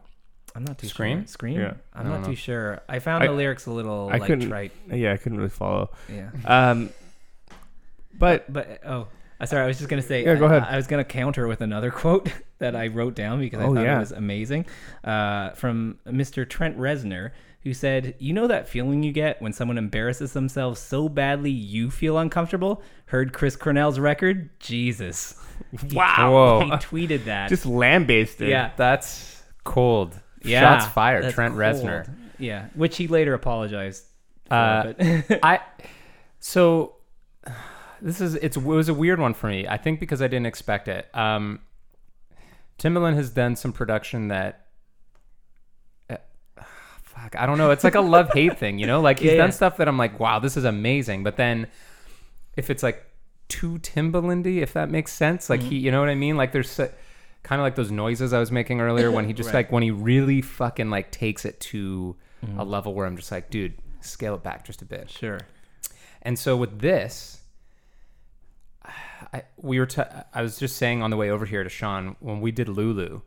I'm not too Scream? sure. Scream. Yeah. I'm not don't too sure. I found I- the lyrics a little I like couldn't- trite. Yeah, I couldn't really follow. Yeah. Um, but But oh, uh, sorry, I was just gonna say. Yeah, go I- ahead. I, was gonna counter with another [laughs] quote that I wrote down because I Oh, thought yeah. it was amazing, uh, from Mr. Trent Reznor, who said, "You know that feeling you get when someone embarrasses themselves so badly you feel uncomfortable." Heard Chris Cornell's record? Jesus! [laughs] wow, Whoa. [laughs] He tweeted that. just lambasted. yeah, That's cold. yeah. Shots fired. that's Trent cold. Reznor. Yeah, which he later apologized. For, Uh, but [laughs] I so this is it's it was a weird one for me. I think because I didn't expect it. Um, Timbaland has done some production that. Fuck, I don't know. It's like a love hate thing, you know. Like he's Yeah, done yeah. stuff that I'm like, wow, this is amazing. But then, if it's like too Timbalandy, if that makes sense, like Mm-hmm. he, you know what I mean? Like there's kind of like those noises I was making earlier when he [laughs] just Right. like when he really fucking like takes it to Mm-hmm. a level where I'm just like, dude, scale it back just a bit. sure. And so with this, I, we were. T- I was just saying on the way over here to Sean when we did Lulu,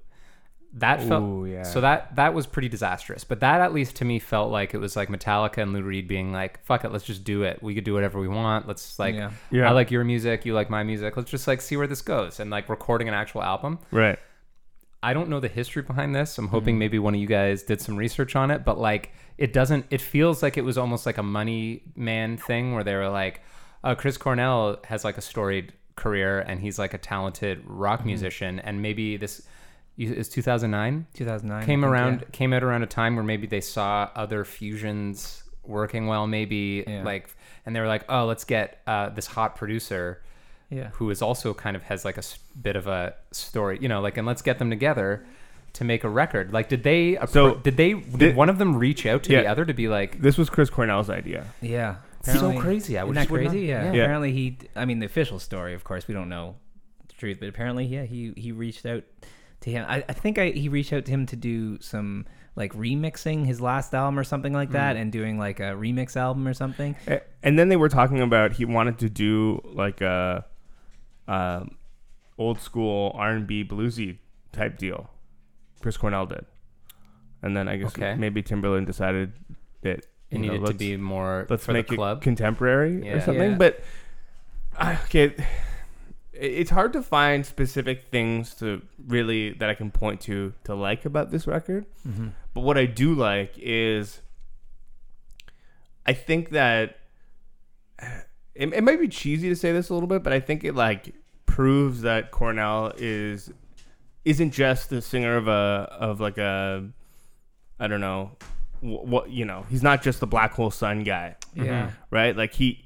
that felt. Ooh, yeah. So that that was pretty disastrous. But that at least to me felt like it was like Metallica and Lou Reed being like, "Fuck it, let's just do it. We could do whatever we want. Let's like, Yeah. Yeah. I like your music, you like my music. Let's just like see where this goes." And like recording an actual album. right. I don't know the history behind this. I'm hoping maybe one of you guys did some research on it, but like it doesn't it feels like it was almost like a money man thing where they were like, uh, Chris Cornell has like a storied career, and he's like a talented rock Mm-hmm. musician, and maybe this is 2009 2009 came around yeah. came out around a time where maybe they saw other fusions working well maybe Yeah. like and they were like oh let's get uh, this hot producer Yeah. who is also kind of has like a bit of a story you know like and let's get them together to make a record like did they So, did they did did- one of them reach out to the other to be like This was Chris Cornell's idea. Yeah. so Apparently- crazy i Isn't would that just not- crazy? yeah. Yeah. Apparently he. I mean, the official story, of course, we don't know the truth, but apparently, yeah, he he reached out to him. I, I think I he reached out to him to do some like remixing his last album or something like that, and doing like a remix album or something. And then they were talking about he wanted to do like a, um old school R and B bluesy type deal. Chris Cornell did, and then I guess Okay. maybe Timbaland decided that it you know, needed to be more let's for make the club it contemporary Yeah. or something. Yeah. But I okay, it- it's hard to find specific things to really that I can point to to like about this record. Mm-hmm. But what I do like is, I think that [sighs] it, it might be cheesy to say this a little bit, but I think it like proves that Cornell is isn't just the singer of a of like a I don't know what you know he's not just the Black Hole Sun guy Yeah. right like he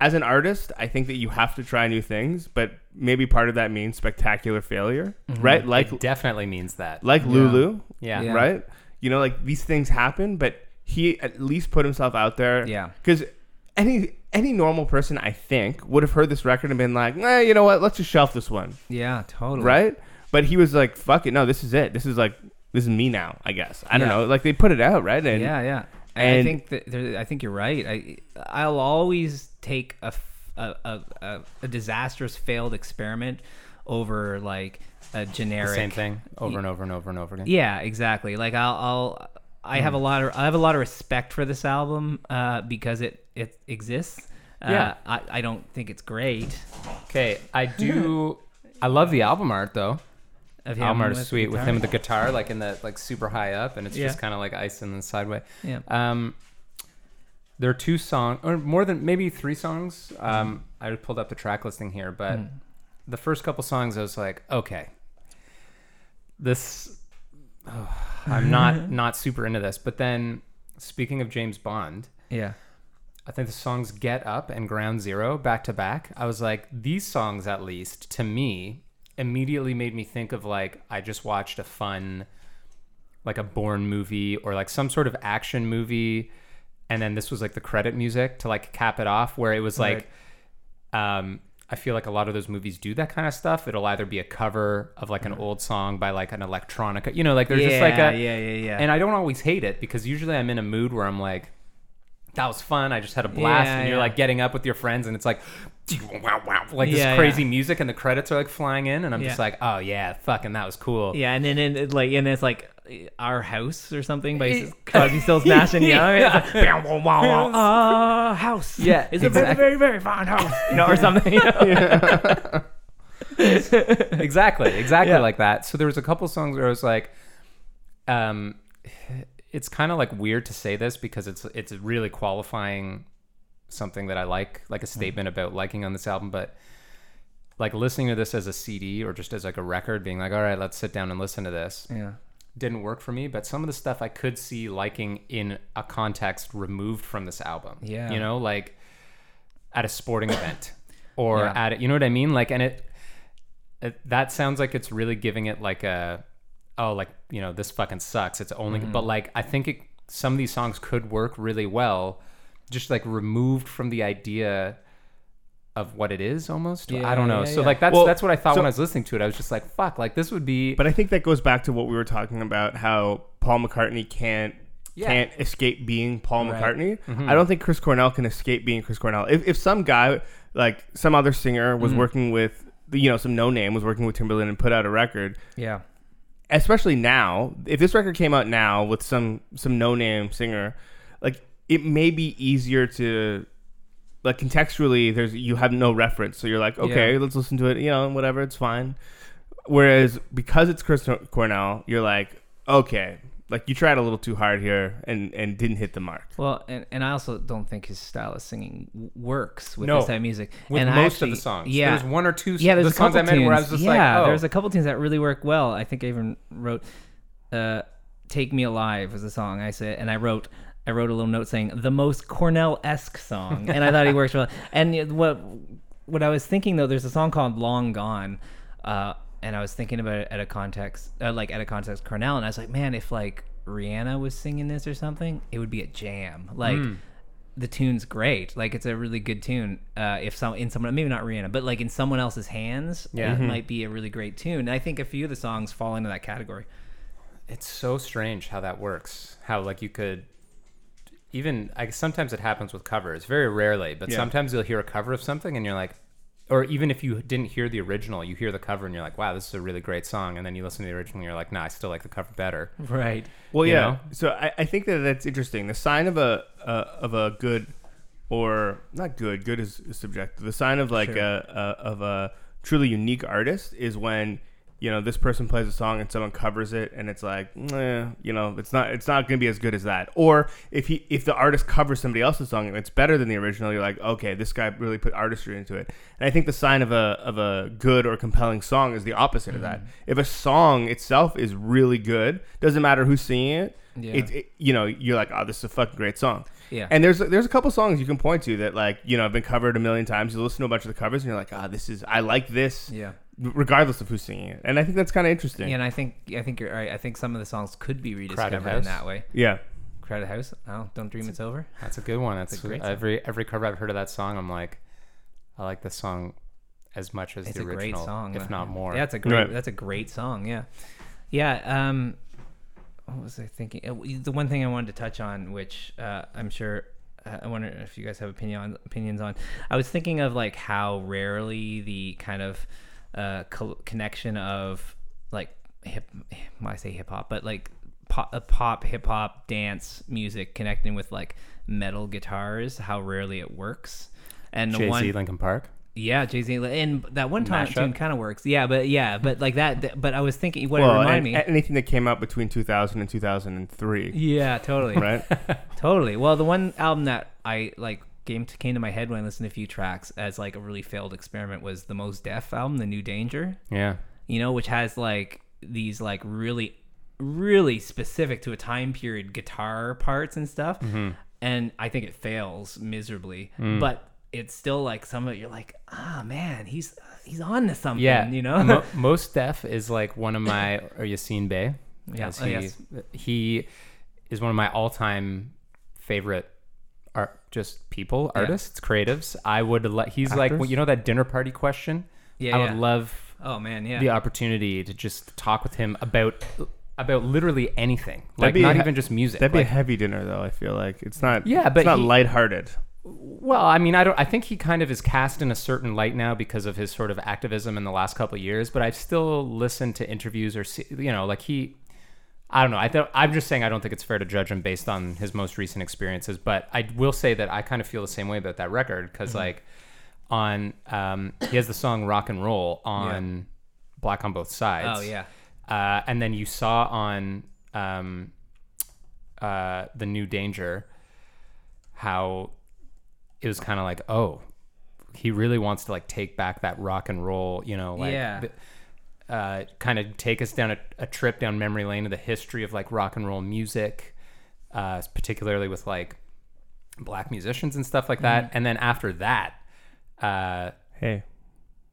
as an artist i think that you have to try new things but maybe part of that means spectacular failure right like it definitely means that like Yeah. lulu yeah, Yeah. right you know like these things happen but he at least put himself out there Yeah. because any any normal person i think would have heard this record and been like eh, you know what let's just shelf this one Yeah. Totally. right but he was like fuck it no this is it this is like this is me now i guess i don't know like they put it out right and yeah, yeah. And I think that there, I think you're right. I I'll always take a a a disastrous failed experiment over like a the generic same thing over and over and over and over again Yeah, exactly. Like I'll, I'll I Hmm. have a lot of I have a lot of respect for this album uh, because it it exists. Uh, Yeah. I, I don't think it's great. okay i do [laughs] i love the album art though Of album art is sweet with him with the guitar like in the like super high up and it's just kind of like ice in the sideway Yeah. um there are two songs or more than maybe three songs um i pulled up the track listing here but Mm. the first couple songs i was like okay this oh, i'm not [laughs] not super into this but then speaking of james bond Yeah. I think the songs Get Up and Ground Zero back to back. I was like, these songs, at least to me, immediately made me think of like, I just watched a fun, like a Bourne movie or like some sort of action movie. And then this was like the credit music to like cap it off, where it was like, um, I feel like a lot of those movies do that kind of stuff. It'll either be a cover of like an old song by like an electronica, you know, like there's yeah, just like a, yeah, yeah, yeah. and I don't always hate it because usually I'm in a mood where I'm like, that was fun. I just had a blast. Yeah, and you're yeah. like getting up with your friends and it's like, [tsk] wow, wow, like this Yeah, crazy yeah. music and the credits are like flying in. And I'm just like, oh yeah, fucking that was cool. yeah, and then and like and it's like our house or something by Eh, [laughs] Crosby, Stills, Nash and Young. Yeah. It's like, "Bow, wow, wow, wow, uh, [laughs] house. Yeah, it's a very, very, very fine house, you know, or something. You know? [laughs] exactly, exactly Yeah. like that. So there was a couple songs where I was like, um, it's kind of like weird to say this because it's it's really qualifying something that I like, like a hmm. statement about liking on this album, but like listening to this as a CD or just as like a record, being like, all right, let's sit down and listen to this. Yeah. didn't work for me, but some of the stuff I could see liking in a context removed from this album. Yeah. You know, like at a sporting event [coughs] or Yeah. at it, you know what I mean? Like, and it, it, that sounds like it's really giving it like a, oh, like, you know, this fucking sucks. It's only, Mm-hmm. but like, I think it, some of these songs could work really well, just like removed from the idea of what it is almost. Yeah, I don't know. yeah, so yeah. like, that's, Well, that's what I thought so- when I was listening to it. I was just like, fuck, like this would be, But I think that goes back to what we were talking about how Paul McCartney can't can't escape being Paul Right. McCartney. Mhm. I don't think Chris Cornell can escape being Chris Cornell. If if some guy like some other singer was Mm-hmm. working with you know some no name was working with Timbaland and put out a record, Yeah. Especially now, if this record came out now with some some no name singer, like it may be easier to like contextually there's you have no reference so you're like okay Yeah. let's listen to it you know whatever it's fine whereas because it's chris cornell you're like okay like you tried a little too hard here and and didn't hit the mark. Well, and, and I also don't think his style of singing works with No, this type of music. with and most actually- of the songs. Yeah, there's one or two. yeah. There's the a couple songs I meant tunes. where I was just yeah, like, oh, there's a couple tunes that really work well. I think I even wrote uh, "Take Me Alive" was a song I said, and I wrote. I wrote a little note saying the most Cornell-esque song, and I thought he works well. And what what I was thinking though, there's a song called "Long Gone," uh, and I was thinking about it at a context, uh, like at a context Cornell, and I was like, man, if like Rihanna was singing this or something, it would be a jam. Like Hmm. the tune's great. Like it's a really good tune. Uh, if some in someone maybe not Rihanna, but like in someone else's hands, Yeah. it Mhm. might be a really great tune. And I think a few of the songs fall into that category. it's so strange how that works. How like you could even I sometimes it happens with covers, very rarely, but Yeah. sometimes you'll hear a cover of something and you're like or even if you didn't hear the original, you hear the cover and you're like, "Wow, this is a really great song." And then you listen to the original and you're like, "Nah, I still like the cover better." Right. Well, you yeah. know? So I, I think that that's interesting. The sign of a uh, of a good or not good. Good is, is subjective. The sign of like Sure. a, a of a truly unique artist is when you know this person plays a song and someone covers it and it's like eh, you know it's not it's not going to be as good as that. Or if he if the artist covers somebody else's song and it's better than the original you're like okay this guy really put artistry into it. And i think the sign of a of a good or compelling song is the opposite of that. If a song itself is really good doesn't matter who's singing it Yeah. it's it, you know you're like oh this is a fucking great song. Yeah. and there's there's a couple songs you can point to that like you know have been covered a million times. You listen to a bunch of the covers and you're like ah this is i like this. Yeah. Regardless of who's singing it and i think that's kind of interesting Yeah, and I think I think you're right. I think some of the songs could be rediscovered House. in that way. yeah Crowded House. Oh, don't dream it's over. That's a good one. That's a great song. every every cover I've heard of that song, I'm like, I like this song as much as It's the a original, great song, if not more. Yeah, it's a great. Right. That's a great song. Yeah, yeah. Um, what was I thinking? Uh, The one thing I wanted to touch on, which uh, I'm sure. Uh, I wonder if you guys have opinion on, opinions on. I was thinking of like how rarely the kind of uh, co- connection of like hip. When I say hip hop, but like pop, uh, pop hip hop, dance music connecting with like metal guitars. How rarely it works. And Jay one, Z, Linkin Park. yeah, Jay Z, and that one time tune kind of works. Yeah, but yeah, but like that. th- But I was thinking, what it reminded me. anything that came out between 2000 and 2003 yeah, totally, right [laughs] totally. Well, the one album that I like came to came to my head when I listened to a few tracks as like a really failed experiment was the Mos Def album, The New Danger. Yeah. You know, which has like these like really, really specific to a time period guitar parts and stuff. Mm-hmm. And I think it fails miserably, Mm. but. It's still like some of it. You're like, ah, man, he's he's on to something. Yeah, you know. Mo- [laughs] Mos Def is like one of my or Yasiin Bey. Yeah. as Oh, yes. he is one of my all-time favorite art, just people, Yeah. artists, creatives. I would let. He's like Actors? you know that dinner party question. Yeah, I yeah. would love Oh man, yeah. the opportunity to just talk with him about about literally anything, That'd like be not even just music. that'd be a heavy dinner though i feel like it's not Yeah, but it's not he- lighthearted Well, I mean, I don't. I think he kind of is cast in a certain light now because of his sort of activism in the last couple of years. But I've still listened to interviews or see, you know, like he. I don't know. I th- I'm just saying I don't think it's fair to judge him based on his most recent experiences. But I will say that I kind of feel the same way about that record because like on um, he has the song "Rock and Roll" on Black on Both Sides. oh yeah. Uh, and then you saw on um, uh, the new Danger how it was kind of like, oh, he really wants to like take back that rock and roll, you know, like Yeah. th- uh, kind of take us down a, a trip down memory lane of the history of like rock and roll music, uh, particularly with like black musicians and stuff like that. And then after that, uh, hey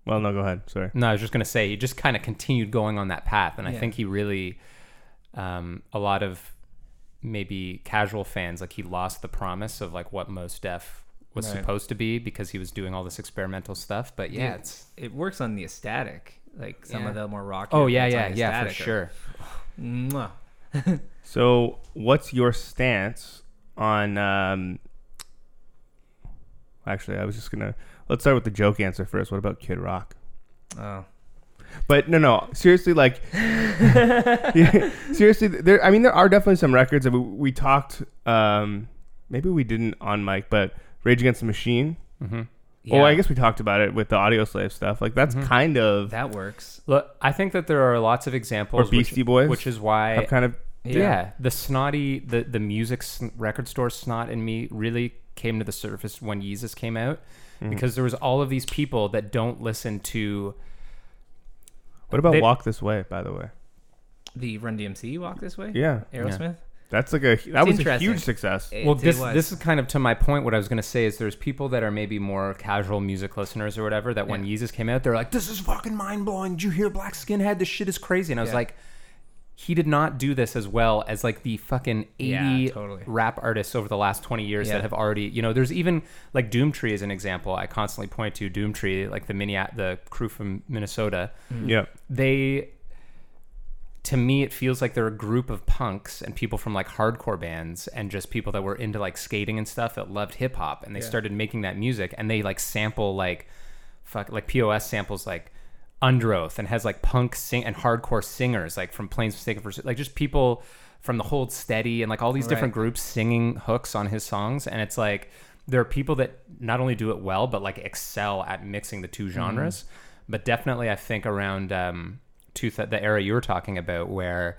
well no go ahead sorry no, I was just gonna say he just kind of continued going on that path, and I think he really, um, a lot of maybe casual fans like he lost the promise of like what Mos Def was Right. supposed to be because he was doing all this experimental stuff. But yeah, it's it works on the estatic, like some of the more rock. oh yeah, yeah, yeah, for sure. Mwah. [laughs] so what's your stance on um actually i was just gonna let's start with the joke answer first what about kid rock Oh, But no, no, seriously, like, yeah, [laughs] [laughs] seriously, there. I mean, there are definitely some records that we, we talked. Um, maybe we didn't on mic, but Rage Against the Machine. hmm yeah. Oh, I guess we talked about it with the Audioslave stuff. Like, that's Mhm. kind of that works. Look, I think that there are lots of examples, or Beastie which, Boys, which is why I've kind of Yeah. the snotty, the the music sn- record store snot in me really came to the surface when Yeezus came out, Mhm. because there was all of these people that don't listen to. what about they- Walk This Way? By the way, The Run DMC Walk This Way. yeah, Aerosmith. That's like a that was a huge success. It- Well, this this is kind of to my point. What I was going to say is, there's people that are maybe more casual music listeners or whatever. That when Yeezus came out, they're like, "This is fucking mind blowing." Did you hear Black Skinhead? This shit is crazy. And I was Yeah. like, he did not do this as well as like the fucking 80 Yeah, totally. rap artists over the last 20 years Yeah. that have already, you know, there's even like Doomtree is an example. I constantly point to Doomtree, like the mini the crew from Minnesota. Yeah, They to me it feels like they're a group of punks and people from like hardcore bands and just people that were into like skating and stuff that loved hip hop and they Yeah. started making that music and they like sample like fuck like POS samples like Underoath and has like punk sing and hardcore singers like from Planes Mistaken for like just people from the Hold Steady and like all these different Right. groups singing hooks on his songs and it's like there are people that not only do it well but like excel at mixing the two genres but definitely I think around um two th- the era you were talking about where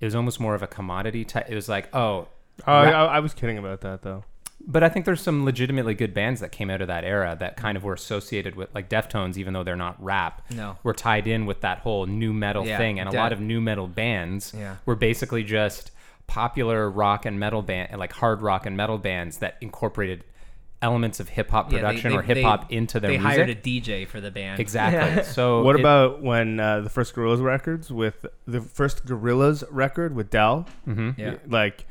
it was almost more of a commodity type it was like oh oh, I, I was kidding about that though. but I think there's some legitimately good bands that came out of that era that kind of were associated with like Deftones, even though they're not rap. No. Were tied in with that whole nu metal Yeah, thing, and a de- lot of nu metal bands Yeah. were basically just popular rock and metal band, like hard rock and metal bands that incorporated elements of hip hop Yeah, they- production they- or hip hop into their They music. hired a DJ for the band. exactly. So What it- about when uh, the first Gorillaz records with the first Gorillaz record with Del? Mhm. Yeah. Like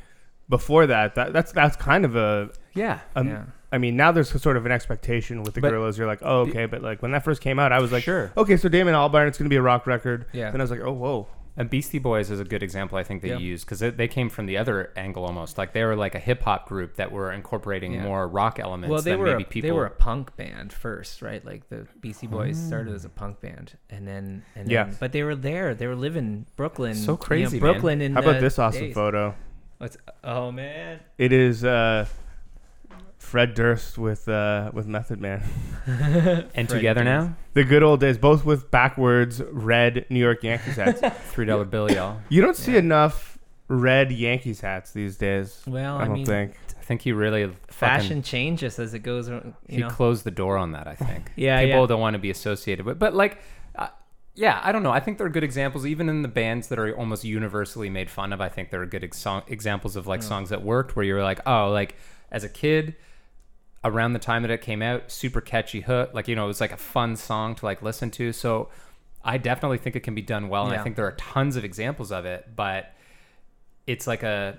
before that, that that's that's kind of a. Yeah. Um, Yeah. I mean, now there's sort of an expectation with the But- Gorillaz. You're like, oh, okay, but like when that first came out, I was like, Sure. okay, so Damon Albarn, it's gonna be a rock record. Yeah. Then I was like, oh, whoa. And Beastie Boys is a good example, I think, that Yeah. you use because they, they came from the other angle almost. Like they were like a hip hop group that were incorporating Yeah. more rock elements Well, they than were maybe a, people. they were a punk band first, right? Like the Beastie Boys started as a punk band, and then and Yeah. then, but they were there. They were living Brooklyn. So you know, crazy, man. Brooklyn. In How about this awesome days. photo? What's, oh man, It is uh, Fred Durst with uh, with Method Man. [laughs] and together now, The good old days, both with backwards red New York Yankees hats. [laughs] three dollar bill, y'all. you don't see Yeah. enough red Yankees hats these days. Well, I I, don't mean, think. I think he really fashion changes as it goes. You He know, closed the door on that. I think. [laughs] Yeah, People yeah. don't want to be associated with, but like. Uh, yeah, I don't know. I think there are good examples, even in the bands that are almost universally made fun of. I think there are good ex- song- examples of like songs that worked, where you're like, oh, like as a kid, around the time that it came out, super catchy hook. Like you know, it was like a fun song to like listen to. So I definitely think it can be done well, and I think there are tons of examples of it. But it's like a,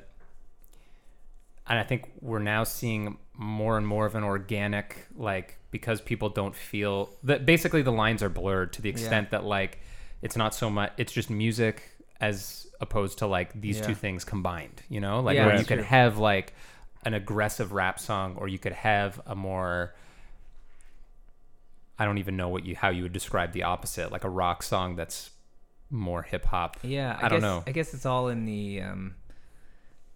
and I think we're now seeing more and more of an organic like because people don't feel that basically the lines are blurred to the extent that like it's not so much it's just music as opposed to like these two things combined you know like Yeah, where you could true. have like an aggressive rap song or you could have a more I don't even know what you how you would describe the opposite like a rock song that's more hip hop Yeah, I I, don't guess, know. I guess it's all in the um,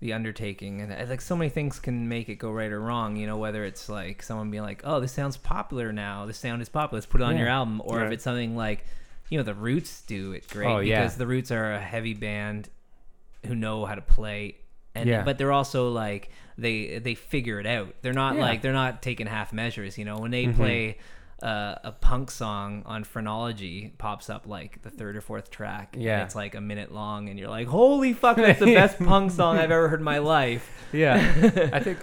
the undertaking, and uh, like so many things can make it go right or wrong. You know, whether it's like someone being like, "Oh, this sounds popular now. This sound is popular. Let's put it on Yeah. your album," or Right. if it's something like, you know, the Roots do it great Oh, yeah. because the Roots are a heavy band who know how to play. And, Yeah. but they're also like they they figure it out. They're not Yeah. like they're not taking half measures. You know, when they Mhm. play uh, a punk song on Phrenology pops up like the third or fourth track. and Yeah. it's like a minute long, and you're like, "Holy fuck, that's the best [laughs] punk song I've ever heard in my life." yeah [laughs] I think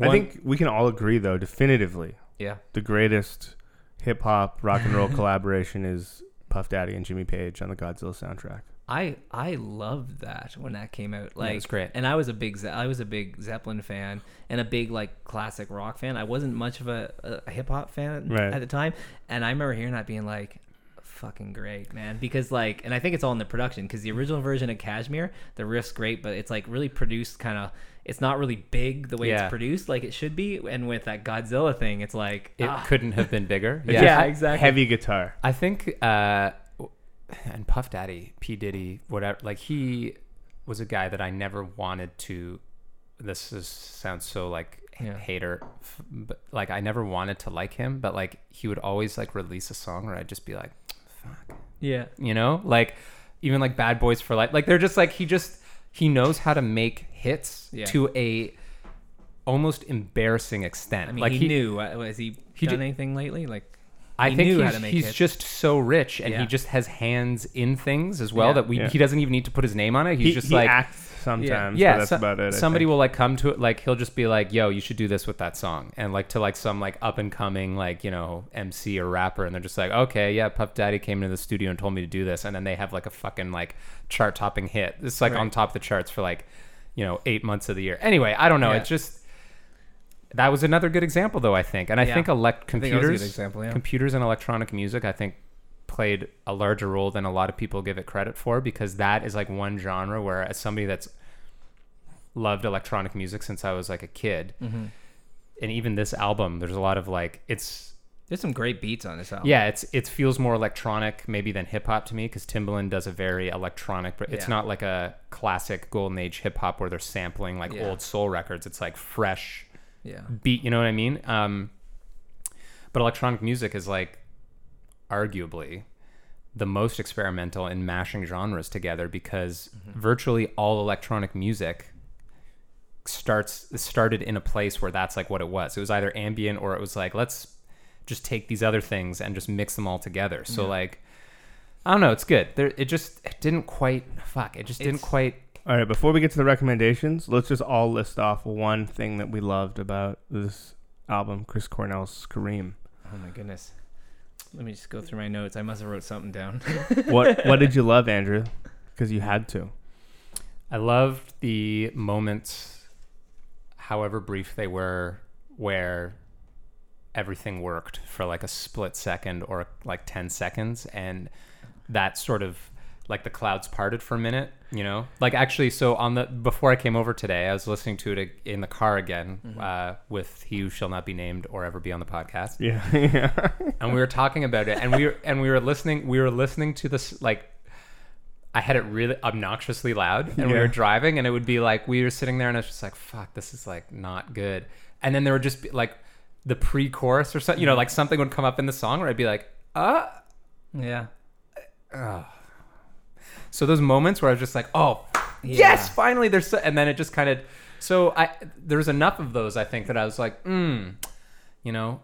I think we can all agree, though, definitively, Yeah, the greatest hip hop rock and roll collaboration is Puff Daddy and Jimmy Page on the Godzilla soundtrack. I I loved that when that came out. Yeah, Like, it's great. And I was a big Ze- I was a big Zeppelin fan and a big like classic rock fan. I wasn't much of a, a hip hop fan Right. at the time, and I remember hearing that being like. Fucking great, man! Because like, and I think it's all in the production. Because the original version of Kashmir, the riff's great, but it's like really produced, kind of. It's not really big the way Yeah. it's produced, like it should be. And with that Godzilla thing, it's like, it ah. couldn't have been bigger [laughs] yeah, Yeah, exactly. Heavy guitar. I think, uh, and Puff Daddy, P Diddy, whatever, like he was a guy that I never wanted to. This is, sounds so like Yeah. hater, but like I never wanted to like him, but like he would always like release a song where I'd just be like, fuck, yeah, you know, like even like Bad Boys for Life, like they're just like he just he knows how to make hits Yeah. to a almost embarrassing extent. I mean, like he, knew. Uh, has he, he done did- anything lately? Like, I he think knew he's, how to make he's hits. just so rich and Yeah. he just has hands in things as well Yeah. that we Yeah. he doesn't even need to put his name on it. He's he, just he like acts sometimes. yeah, but that's so- about it. I somebody think. will like come to it like he'll just be like, "Yo, you should do this with that song," and like to like some like up and coming like you know MC or rapper, and they're just like, "Okay, yeah, Puff Daddy came into the studio and told me to do this," and then they have like a fucking like chart topping hit. It's like Right. on top of the charts for like you know eight months of the year. Anyway, I don't know. Yeah. It's just that was another good example though. I think, and I Yeah. think elect I think that was a good computers, example, yeah. computers and electronic music, I think played a larger role than a lot of people give it credit for because that is like one genre where as somebody that's loved electronic music since I was like a kid Mhm. and even this album there's a lot of like it's There's some great beats on this album. yeah it's it feels more electronic maybe than hip hop to me because Timbaland does a very electronic but it's Yeah. not like a classic golden age hip hop where they're sampling like Yeah. old soul records it's like fresh Yeah. beat you know what i mean? Um but electronic music is like arguably the most experimental in mashing genres together because virtually all electronic music starts started in a place where that's like what it was. It was either ambient or it was like let's just take these other things and just mix them all together. So Yeah. like i don't know it's good. There it just it didn't quite fuck it just didn't quite All right, before we get to the recommendations, let's just all list off one thing that we loved about this album, Chris Cornell's Scream. Oh my goodness. Let me just go through my notes. I must have wrote something down. [laughs] What what did you [laughs] love, Andrew? Because you had to. I loved the moments, however brief they were, where everything worked for like a split second or like 10 seconds. And that sort of like the clouds parted for a minute, you know? Like actually, so on the, before I came over today, I was listening to it in the car again uh, with He Who Shall Not Be Named or Ever Be on the podcast Yeah. [laughs] yeah. and we were talking about it and we were and we were listening we were listening to this like I had it really obnoxiously loud and we were driving and it would be like we were sitting there and I was just like fuck this is like not good and then there would just be like the pre-chorus or something you know like something would come up in the song where I'd be like uh yeah. So those moments where I was just like oh Yeah. yes finally there's so, and then it just kind of so I there's enough of those I think that I was like mm you know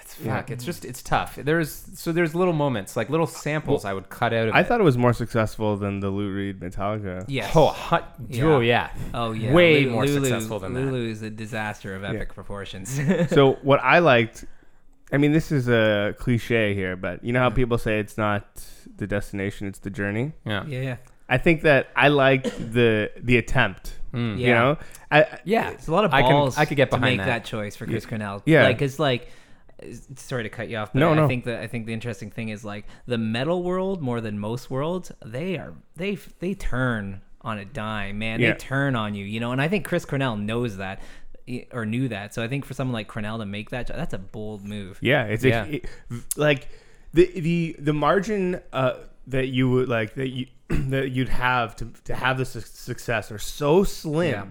it's Yeah. fuck it's just it's tough there's so there's little moments like little samples I would cut out of I it. thought it was more successful than the Lou Reed Metallica. Yes. Oh, hot, Yeah. oh yeah. Oh yeah. Way Lu- more Lulu, successful than that. Lulu is a disaster of epic proportions. [laughs] so what I liked, I mean, this is a cliche here, but you know how people say it's not the destination, it's the journey. Yeah. yeah. Yeah. I think that I liked the the attempt. Mm. You Yeah. know, I, I- Yeah. It's a lot of I can- balls. I could get to behind make that. that. choice for Chris Cornell. Yeah. like it's like. Sorry to cut you off, but No, I no. think that I think the interesting thing is like the metal world more than most worlds. They are they they turn on a dime, man. Yeah. They turn on you, you know. And I think Chris Cornell knows that or knew that. So I think for someone like Cornell to make that, that's a bold move. Yeah, it's Yeah. A, it- like the the the margin uh, that you would like that you [clears throat] that you'd have to to have the su- success are so slim. Yeah.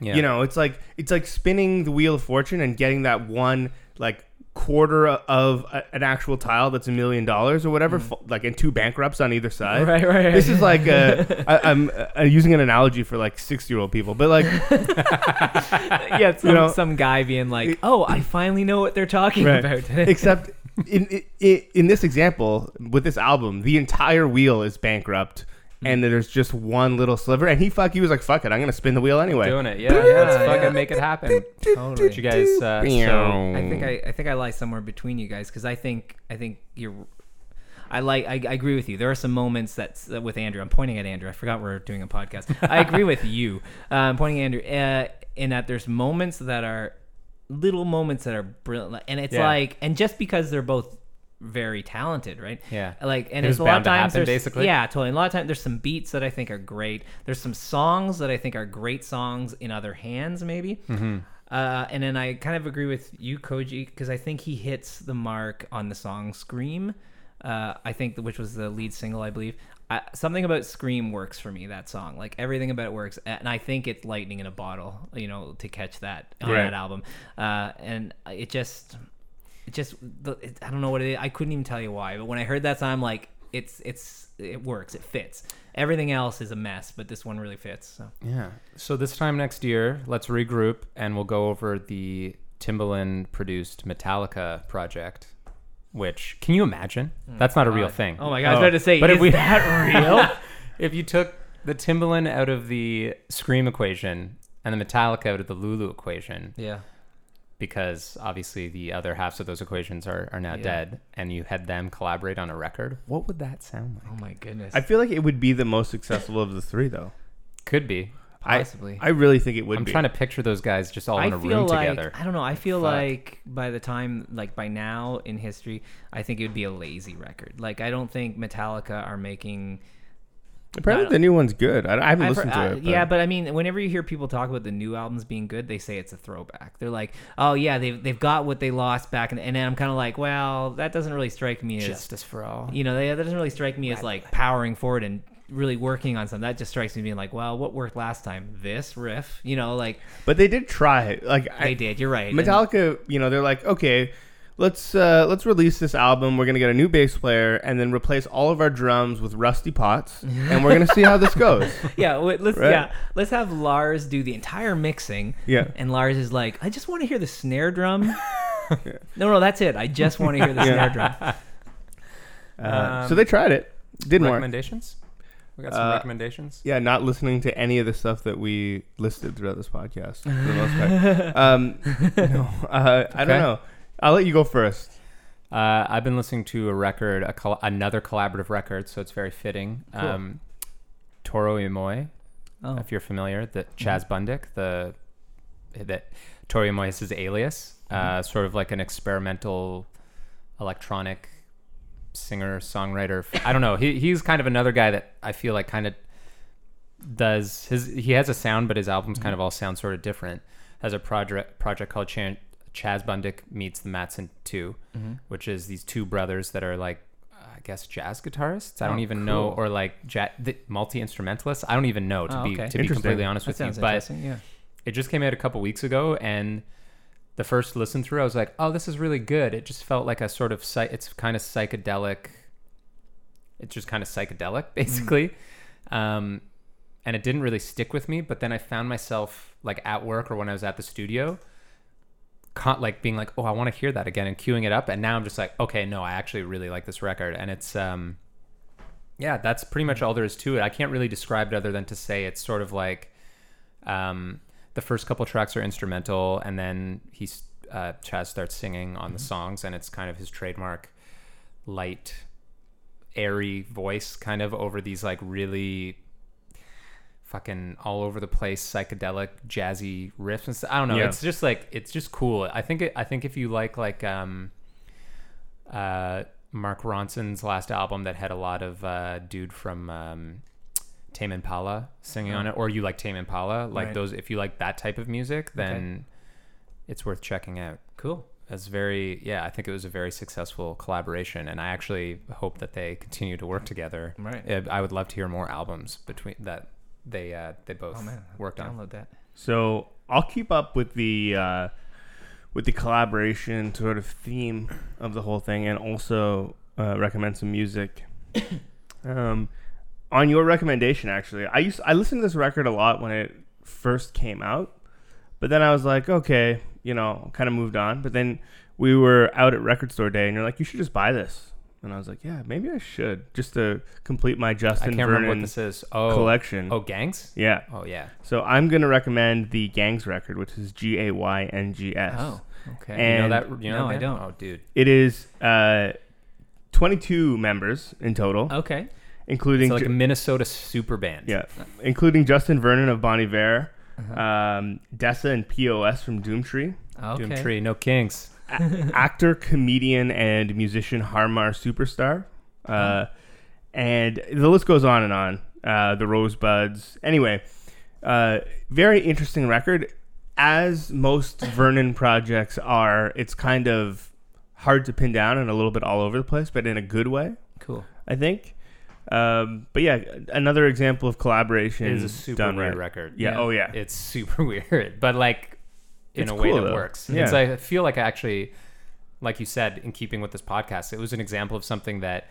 Yeah. You know, it's like it's like spinning the wheel of fortune and getting that one like quarter of a, an actual tile that's a million dollars or whatever, fu- like and two bankrupts on either side. Mm. [laughs] Right, right, right. This is like a, I, [laughs] I'm uh, using an analogy for like six year old people, but like [laughs] yeah, some, You know- some guy being like, "Oh, I finally know what they're talking Right. about." except in, in in this example with this album, the entire wheel is bankrupt, and there's just one little sliver. And he fuck, he was like, "Fuck it, I'm gonna spin the wheel anyway." Doing it. Yeah. yeah let's Yeah, fucking yeah. make it happen. totally. Did you guys? Uh, so, I think I, I think I lie somewhere between you guys because I think I think you're. I like I, I agree with you. There are some moments that's that with Andrew. I'm pointing at Andrew. I forgot we're doing a podcast. I agree with you. Uh, I'm pointing at Andrew uh, in that there's moments that are little moments that are brilliant, and it's Yeah. like and just because they're both very talented, right? Yeah. Like and It it's a lot of times happen, basically. yeah, totally. And a lot of times there's some beats that I think are great. There's some songs that I think are great songs in other hands, maybe. Mm-hmm. Uh, and then I kind of agree with you, Koji, because I think he hits the mark on the song "Scream." Uh, I think which was the lead single, I believe. I, something about "Scream" works for me. That song, like everything about it works, and I think it's lightning in a bottle. You know, to catch that on Right. that album, uh, and it just, it just, it, I don't know what it is. I couldn't even tell you why, but when I heard that song, I'm like, it's it's it works. It fits. Everything else is a mess, but this one really fits. So Yeah. So this time next year, let's regroup and we'll go over the Timbaland produced Metallica project. Which can you imagine? Oh That's not a real God. thing. Oh my god! I was Oh. about to say, But is if we- that [laughs] real? if you took the Timbaland out of the Scream equation and the Metallica out of the Lulu equation, yeah. because obviously the other halves of those equations are, are now Yeah. dead, and you had them collaborate on a record, what would that sound like? Oh my goodness. I feel like it would be the most successful of the three, though. Could be. I- Possibly. I really think it would be. I'm be. trying to picture those guys just all I in a feel room like together. I don't know. I feel Fuck. like by the time, like by now in history, I think it would be a lazy record. Like I don't think Metallica are making. Apparently, the new one's good. I, I haven't I've listened heard- to uh, it. yeah, but I mean, whenever you hear people talk about the new albums being good, they say it's a throwback. They're like, "Oh yeah, they've they've got what they lost back," in, and then I'm kind of like, "Well, that doesn't really strike me as Justice for all. you know, they, that doesn't really strike me as like powering forward and really working on something. That just strikes me being like, well, what worked last time? This riff, you know, like but they did try. Like they I, did. You're right. And- Metallica, you know, they're like, okay, let's uh, let's release this album. We're gonna get a new bass player and then replace all of our drums with Rusty Pots, [laughs] and we're gonna see how this goes. [laughs] yeah, wait, let's Right? yeah, let's have Lars do the entire mixing. Yeah. And Lars is like, I just want to hear the snare drum. [laughs] No, no, that's it. I just want to hear the Yeah. snare drum. Uh, Um, so they tried it. Didn't work. recommendations? We got some Uh, recommendations. Yeah, not listening to any of the stuff that we listed throughout this podcast for the most part. [laughs] Um, no, uh, I don't know. I'll let you go first. Uh, I've been listening to a record, a col- another collaborative record, so it's very fitting. Cool. Um, Toro y Moi, Oh, if you're familiar, the Chaz Bundick, the that Toro y Moi is his alias, uh, sort of like an experimental electronic singer songwriter. I don't know. He he's kind of another guy that I feel like kind of does his. He has a sound, but his albums kind of all sound sort of different. Has a project project called Chan, Chaz Bundick meets the Mattson Two, which is these two brothers that are like. Uh, I guess jazz guitarists. I don't Oh, even know, or like ja- multi instrumentalists. I don't even know to Oh, be okay. to be completely honest that with you. But. Yeah. it just came out a couple weeks ago, and the first listen through, I was like, "Oh, this is really good." It just felt like a sort of psy- it's kind of psychedelic. It's just kind of psychedelic, [laughs] basically, um, and it didn't really stick with me. But then I found myself like at work or when I was at the studio, con- like being like, "Oh, I want to hear that again," and queuing it up. And now I'm just like, "Okay, no, I actually really like this record," and it's um, yeah, that's pretty much all there is to it. I can't really describe it other than to say it's sort of like um, the first couple tracks are instrumental, and then he's uh, Chaz starts singing on the songs, and it's kind of his trademark light, airy voice, kind of over these like really fucking all over the place psychedelic jazzy riffs and stuff. I don't know. Yeah. It's just like it's just cool. I think it, I think if you like like um uh Mark Ronson's last album that had a lot of uh dude from um Tame Impala singing on it, or you like Tame Impala, like Right. those. If you like that type of music, then it's worth checking out. Cool. That's very, yeah. I think it was a very successful collaboration, and I actually hope that they continue to work together. Right. Uh, I would love to hear more albums between that they uh, they both Oh man, worked on. download that. So I'll keep up with the uh, with the collaboration sort of theme of the whole thing, and also uh, recommend some music. [coughs] um, on your recommendation, actually, I used I listened to this record a lot when it first came out, but then I was like, okay, you know, kind of moved on. But then we were out at record store day, and you're like, you should just buy this, and I was like, yeah, maybe I should just to complete my I Justin can't remember what Vernon this is. Oh, collection. oh, Gayngs. Yeah. Oh yeah. So I'm gonna recommend the Gayngs record, which is G A Y N G S. Oh, okay. you know And- that? You know No, I don't. Oh, dude. It is uh, 22 members in total, okay. Including It's like a Minnesota super band. yeah, including Justin Vernon of Bon Iver, Uh-huh. um, Dessa and POS from Doomtree, Okay. Doomtree, no kinks. a- actor, comedian, and musician Har Mar Superstar, uh, and the list goes on and on. Uh, the Rosebuds. Anyway, uh, very interesting record. As most Vernon projects are, it's kind of hard to pin down and a little bit all over the place, but in a good way, Cool. I think. Um, but yeah, another example of collaboration. It is a super done weird right. record. Yeah. Yeah. Oh yeah. It's super [laughs] weird, but like in It's a way cool, that though. works. Yeah. It's I feel like I actually, like you said, in keeping with this podcast, it was an example of something that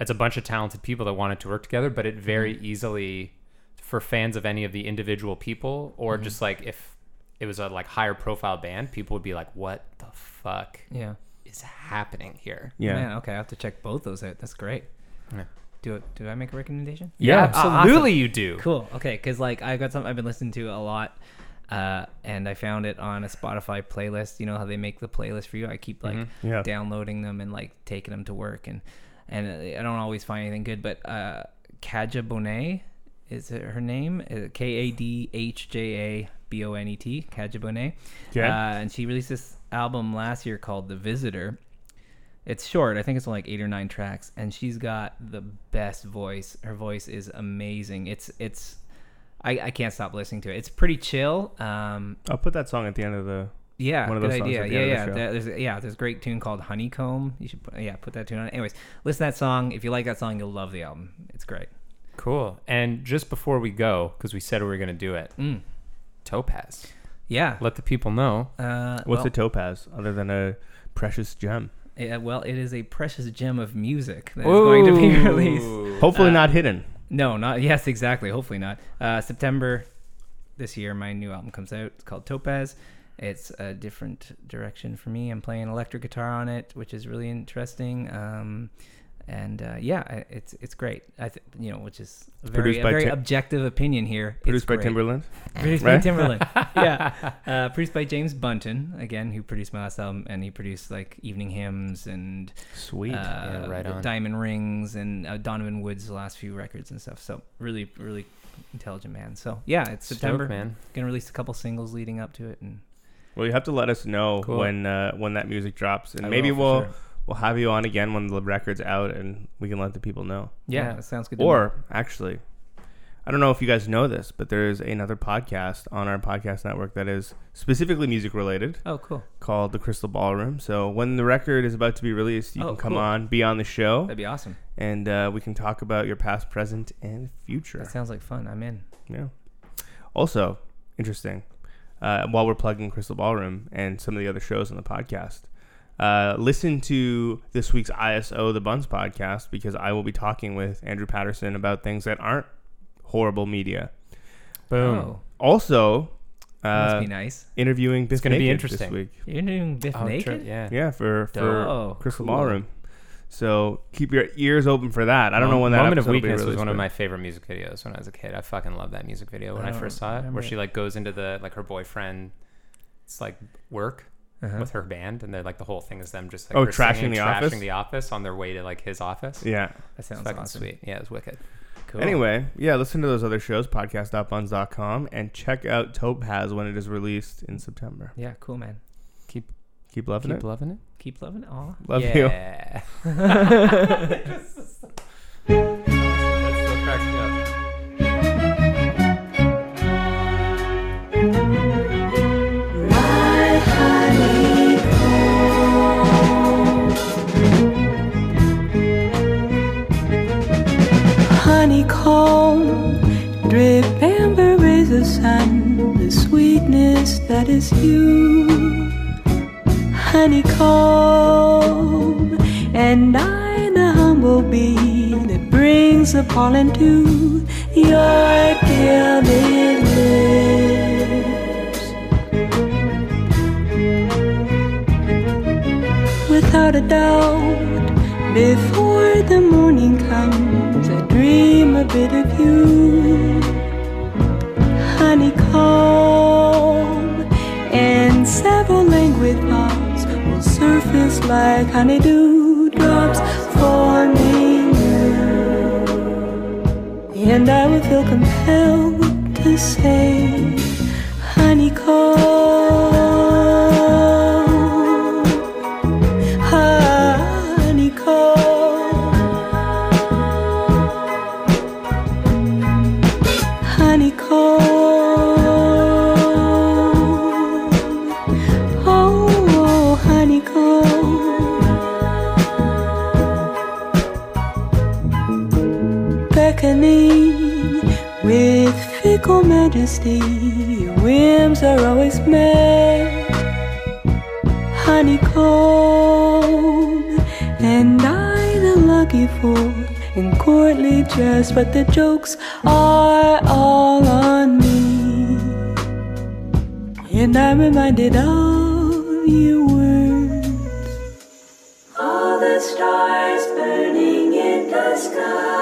it's a bunch of talented people that wanted to work together, but it very Mm-hmm. easily for fans of any of the individual people or Mm-hmm. just like if it was a like higher profile band, people would be like, "What the fuck Yeah. is happening here?" Yeah. Man, okay, I have to check both those out. That's great. Yeah. Do. Do I make a recommendation? Yeah, Ah, awesome. absolutely, you do. Cool. Okay, because like I got something I've been listening to a lot, uh, and I found it on a Spotify playlist. You know how they make the playlist for you? I keep like Mhm. Yeah. downloading them and like taking them to work, and and uh, I don't always find anything good. But uh, Kadhja Bonet is it her name? Uh, K A D H J A B O N E T. Kadhja Bonet. Okay. Uh, and she released this album last year called The Visitor. It's short. I think it's only like eight or nine tracks, and she's got the best voice. Her voice is amazing. It's it's. I, I can't stop listening to it. It's pretty chill. Um, I'll put that song at the end of the. yeah, One of good those songs idea. Yeah, yeah. the. There's yeah, there's a great tune called Honeycomb. You should put, yeah put that tune on. Anyways, listen to that song. If you like that song, you'll love the album. It's great. Cool. And just before we go, because we said we were going to do it, Mm. Topaz. Yeah. Let the people know. Uh, What's well, a topaz other than a precious gem? Yeah, well, it is a precious gem of music that is going to be [laughs] released. Hopefully Uh, not hidden. No, not yes, exactly. Hopefully not. Uh, September this year, my new album comes out. It's called Topaz. It's a different direction for me. I'm playing electric guitar on it, which is really interesting. Um, and uh, yeah, it's it's great. I th- you know, which is a very, Produced a by very Tim- objective opinion here. Produced it's by great. Timbaland. [laughs] Produced right? by Timbaland. [laughs] yeah. Uh, produced by James Bunton again, who produced my last album, and he produced like Evening Hymns and Sweet. uh, Yeah, right on. Diamond Rings and uh, Donovan Woods' last few records and stuff. So really, really intelligent man. So yeah, it's Stoked, September. man. Gonna release a couple singles leading up to it, and well, you have to let us know Cool. when uh, when that music drops, and I maybe will we'll sure. We'll have you on again when the record's out, and we can let the people know. yeah, Yeah. that sounds good. to me. Or actually, I don't know if you guys know this, but there is another podcast on our podcast network that is specifically music related oh, cool. called The Crystal Ballroom. So when the record is about to be released, you Oh, can come cool. on, be on the show, That'd be awesome. and uh, we can talk about your past, present, and future. That sounds like fun. I'm in. Yeah. Also, interesting. Uh, while we're plugging Crystal Ballroom and some of the other shows on the podcast, uh, listen to this week's ISO The Buns podcast because I will be talking with Andrew Patterson about things that aren't horrible media. Boom. Oh, Also, must uh, be nice. interviewing Bif gonna be Naked interesting. this week. You're doing Bif Oh, tr- naked. yeah. Yeah, for for Oh, Crystal cool. Ballroom. So keep your ears open for that. I don't know when that Moment of episode will be Weakness was one of my favorite music videos when I was a kid. I fucking love that music video when I I, first saw it, remember where she like goes into the like her boyfriend. It's like work Uh-huh. with her band, and they're like the whole thing is them just like Oh, trashing singing, the trashing office? the office on their way to like his office. Yeah. That sounds fucking awesome. sweet. Yeah, it's wicked. Cool. Anyway, yeah, listen to those other shows, podcast.buns.com, and check out Topaz when it is released in September. Yeah, cool, man. Keep keep loving Keep it. loving it. Keep loving it. Aw. Love you. yeah. that [laughs] [laughs] that is you. Honeycomb, and I the humble bee that brings the pollen to your gilded lips. Without a doubt, before the morning comes, I dream a bit of you. Honeycomb several languid thoughts will surface like honeydew drops forming you. And I will feel compelled to say, honeycomb. With fickle majesty, your whims are always met honeycomb, and I, the lucky fool, in courtly dress, but the jokes are all on me. And I'm reminded of your words. All the stars burning in the sky.